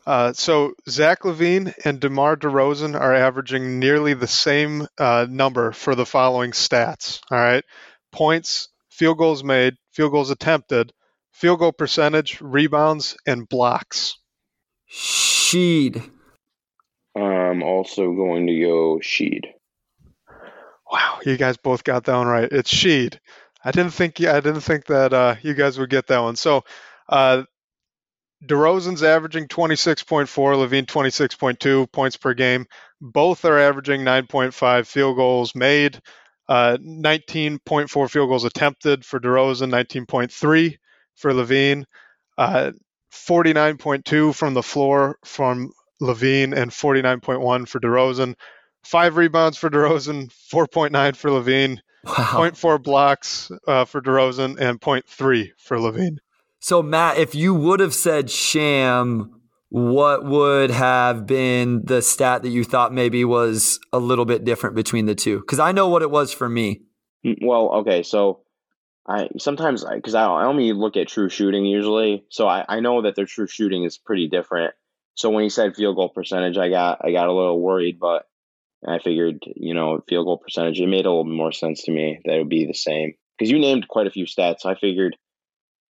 Uh, so Zach LaVine and DeMar DeRozan are averaging nearly the same uh, number for the following stats. All right, points, field goals made, field goals attempted, field goal percentage, rebounds, and blocks. Sheed. I'm also going to go Sheed. Wow, you guys both got that one right. It's Sheed. I didn't think I didn't think that uh, you guys would get that one. So, uh, DeRozan's averaging 26.4, LaVine 26.2 points per game. Both are averaging 9.5 field goals made, uh, 19.4 field goals attempted for DeRozan, 19.3 for LaVine, uh, 49.2 from the floor from LaVine, and 49.1 for DeRozan. Five rebounds for DeRozan, 4.9 for LaVine, Wow. 0.4 blocks uh, for DeRozan, and 0.3 for LaVine. So Matt, if you would have said Sham, what would have been the stat that you thought maybe was a little bit different between the two? Because I know what it was for me. Mm, Well, okay, so I sometimes because I, I only look at true shooting usually, so I, I know that their true shooting is pretty different. So when he said field goal percentage, I got I got a little worried, but I figured you know field goal percentage it made a little more sense to me that it would be the same because you named quite a few stats. So I figured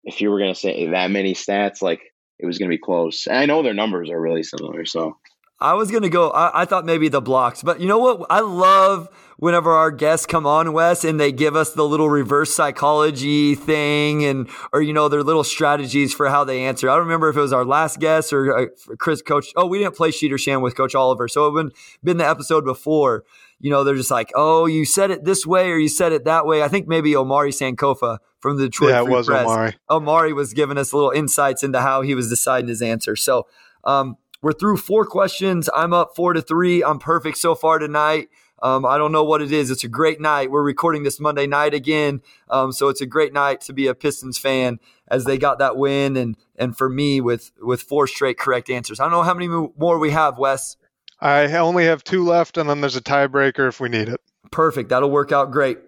if you were gonna say that many stats, like it was gonna be close. And I know their numbers are really similar, so I was gonna go. I, I thought maybe the blocks, but you know what? I love whenever our guests come on, Wes, and they give us the little reverse psychology thing, and or you know their little strategies for how they answer. I don't remember if it was our last guest or uh, Chris Coach. Oh, we didn't play Sheed or Sham with Coach Oliver, so it would been the episode before. You know, they're just like, oh, you said it this way or you said it that way. I think maybe Omari Sankofa from the Detroit yeah, it Free was Press. Omari. Omari was giving us little insights into how he was deciding his answer. So um, we're through four questions. I'm up four to three. I'm perfect so far tonight. Um, I don't know what it is. It's a great night. We're recording this Monday night again, um, so it's a great night to be a Pistons fan as they got that win, and and for me with with four straight correct answers. I don't know how many more we have, Wes. I only have two left, and then there's a tiebreaker if we need it. Perfect. That'll work out great.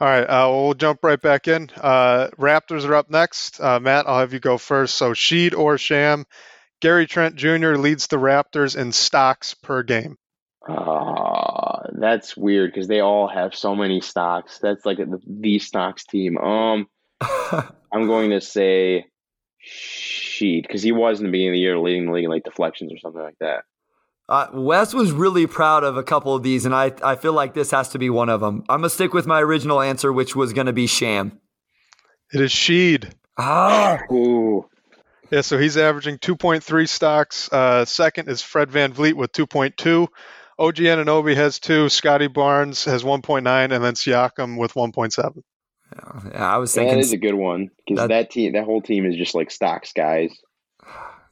All right, uh, we'll jump right back in. Uh, Raptors are up next. Uh, Matt, I'll have you go first. So, Sheed or Sham, Gary Trent Jr. leads the Raptors in stocks per game. uh, that's weird because they all have so many stocks. That's like the, the stocks team. Um, I'm going to say Sheed because he was in the beginning of the year leading the league in like deflections or something like that. Uh, Wes was really proud of a couple of these, and I, I feel like this has to be one of them. I'm going to stick with my original answer, which was going to be Sham. It is Sheed. Ah, Ooh, Yeah, so he's averaging 2.3 stocks. Uh, second is Fred VanVleet with 2.2. OG Anunoby has two. Scottie Barnes has 1.9, and then Siakam with 1.7. yeah, I was that thinking is a good one because That- that, team, that whole team is just like stocks guys.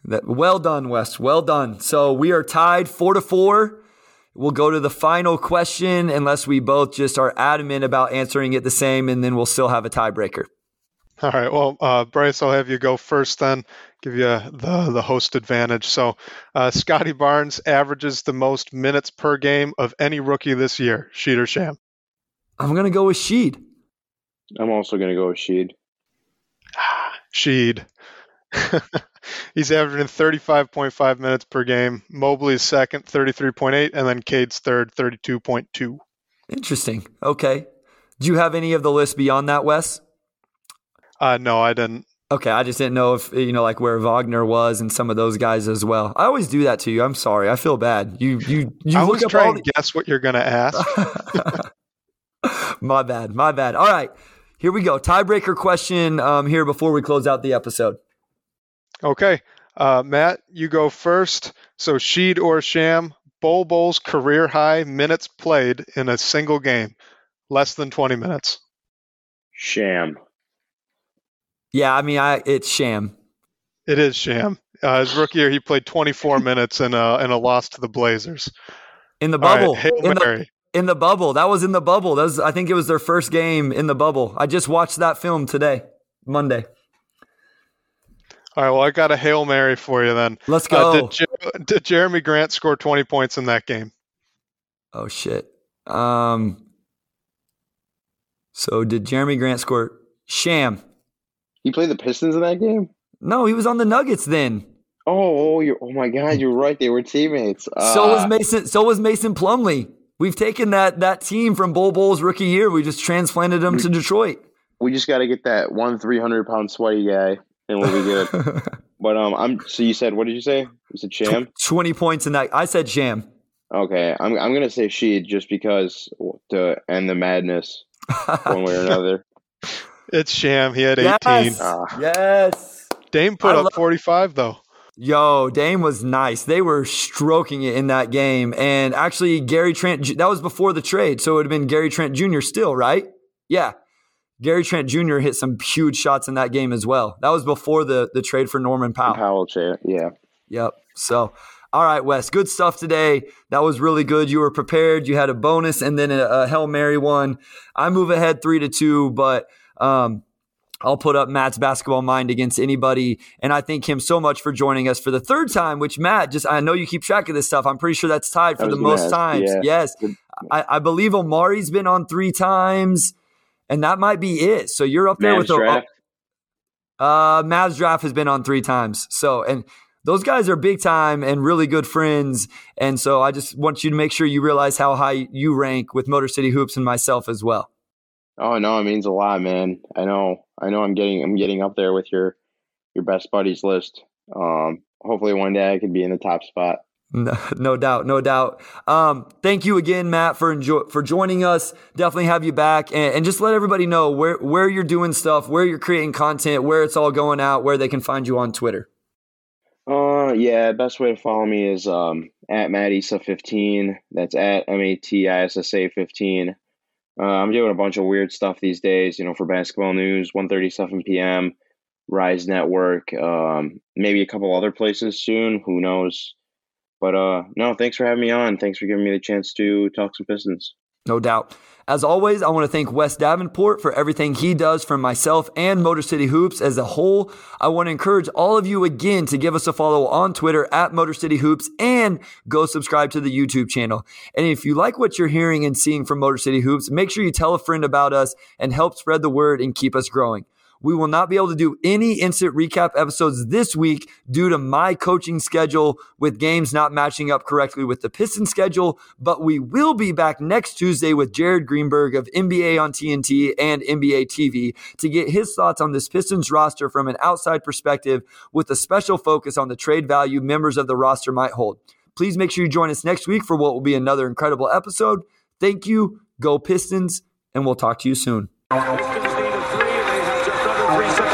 that. Well done, Wes. Well done. So we are tied four to four. We'll go to the final question unless we both just are adamant about answering it the same, and then we'll still have a tiebreaker. All right. Well, uh, Bryce, I'll have you go first then. Give you the the host advantage. So, uh, Scottie Barnes averages the most minutes per game of any rookie this year. Sheed or sham? I'm going to go with Sheed. I'm also going to go with Sheed. Sheed. He's averaging 35.5 minutes per game. Mobley's second, 33.8, and then Cade's third, 32.2. Interesting. Okay. Do you have any of the list beyond that, Wes? Uh, no, I didn't. Okay, I just didn't know if you know like where Wagner was and some of those guys as well. I always do that to you. I'm sorry. I feel bad. You you you I look was up trying all to guess what you're going to ask. My bad. My bad. All right. Here we go. Tiebreaker question um, here before we close out the episode. Okay. Uh, Matt, you go first. So, Sheed or Sham, Bol Bol's career high minutes played in a single game, less than 20 minutes. Sham. Yeah, I mean, I it's sham. It is Sham. Uh, his rookie year, he played 24 minutes in a, in a loss to the Blazers. In the right, bubble. Hail in, the, in the bubble. That was in the bubble. That was, I think it was their first game in the bubble. I just watched that film today, Monday. All right, well, I got a Hail Mary for you then. Let's Uh, go. did, Jer- did Jerami Grant score 20 points in that game? Oh shit. Um. So did Jerami Grant score? Sham. He played the Pistons in that game. No, he was on the Nuggets then. Oh, oh, oh my God, you're right. They were teammates. so was Ah. Mason. So was Mason Plumlee. We've taken that that team from Bol Bol's rookie year. We just transplanted them to Detroit. we just got to get that one 300 pound sweaty guy, and we'll be good. but um, I'm. So you said what did you say? You said Sham. Twenty points in that. I said Sham. Okay, I'm. I'm gonna say she just because to end the madness one way or another. It's Sham. He had 18. Yes. Ah. Yes. Dame put I up love- 45 though. Yo, Dame was nice. They were stroking it in that game. And actually, Gary Trent, that was before the trade. So it would have been Gary Trent Jr. still, right? Yeah. Gary Trent Jr. hit some huge shots in that game as well. That was before the, the trade for Norman Powell. Powell, chair. Yeah. Yep. So, all right, Wes, good stuff today. That was really good. You were prepared. You had a bonus and then a, a Hail Mary one. I move ahead three to two, but um, I'll put up Matt's basketball mind against anybody. And I thank him so much for joining us for the third time, which Matt, just I know you keep track of this stuff. I'm pretty sure that's tied for the most ask, times. yeah. Yes. I, I believe Omari's been on three times, and that might be it. So you're up there Mavs with the draft. uh, Mavs draft has been on three times. So, and those guys are big time and really good friends. And so I just want you to make sure you realize how high you rank with Motor City Hoops and myself as well. Oh no, it means a lot, man. I know. I know. I'm getting. I'm getting up there with your your best buddies list. Um. Hopefully one day I could be in the top spot. No, no doubt, no doubt. Um, thank you again, Matt, for enjoy, for joining us. Definitely have you back, and, and just let everybody know where where you're doing stuff, where you're creating content, where it's all going out, where they can find you on Twitter. Uh, yeah. Best way to follow me is um at mattisa15. That's at m a t i s s a 15. Uh, I'm doing a bunch of weird stuff these days. You know, for basketball news, 1:37 p.m. Rise Network. Um, maybe a couple other places soon. Who knows? But uh, no. Thanks for having me on. Thanks for giving me the chance to talk some Pistons. No doubt. As always, I want to thank Wes Davenport for everything he does for myself and Motor City Hoops as a whole. I want to encourage all of you again to give us a follow on Twitter at Motor City Hoops and go subscribe to the YouTube channel. And if you like what you're hearing and seeing from Motor City Hoops, make sure you tell a friend about us and help spread the word and keep us growing. We will not be able to do any instant recap episodes this week due to my coaching schedule with games not matching up correctly with the Piston schedule, but we will be back next Tuesday with Jared Greenberg of NBA on TNT and NBA TV to get his thoughts on this Pistons roster from an outside perspective with a special focus on the trade value members of the roster might hold. Please make sure you join us next week for what will be another incredible episode. Thank you. Go Pistons, and we'll talk to you soon. Have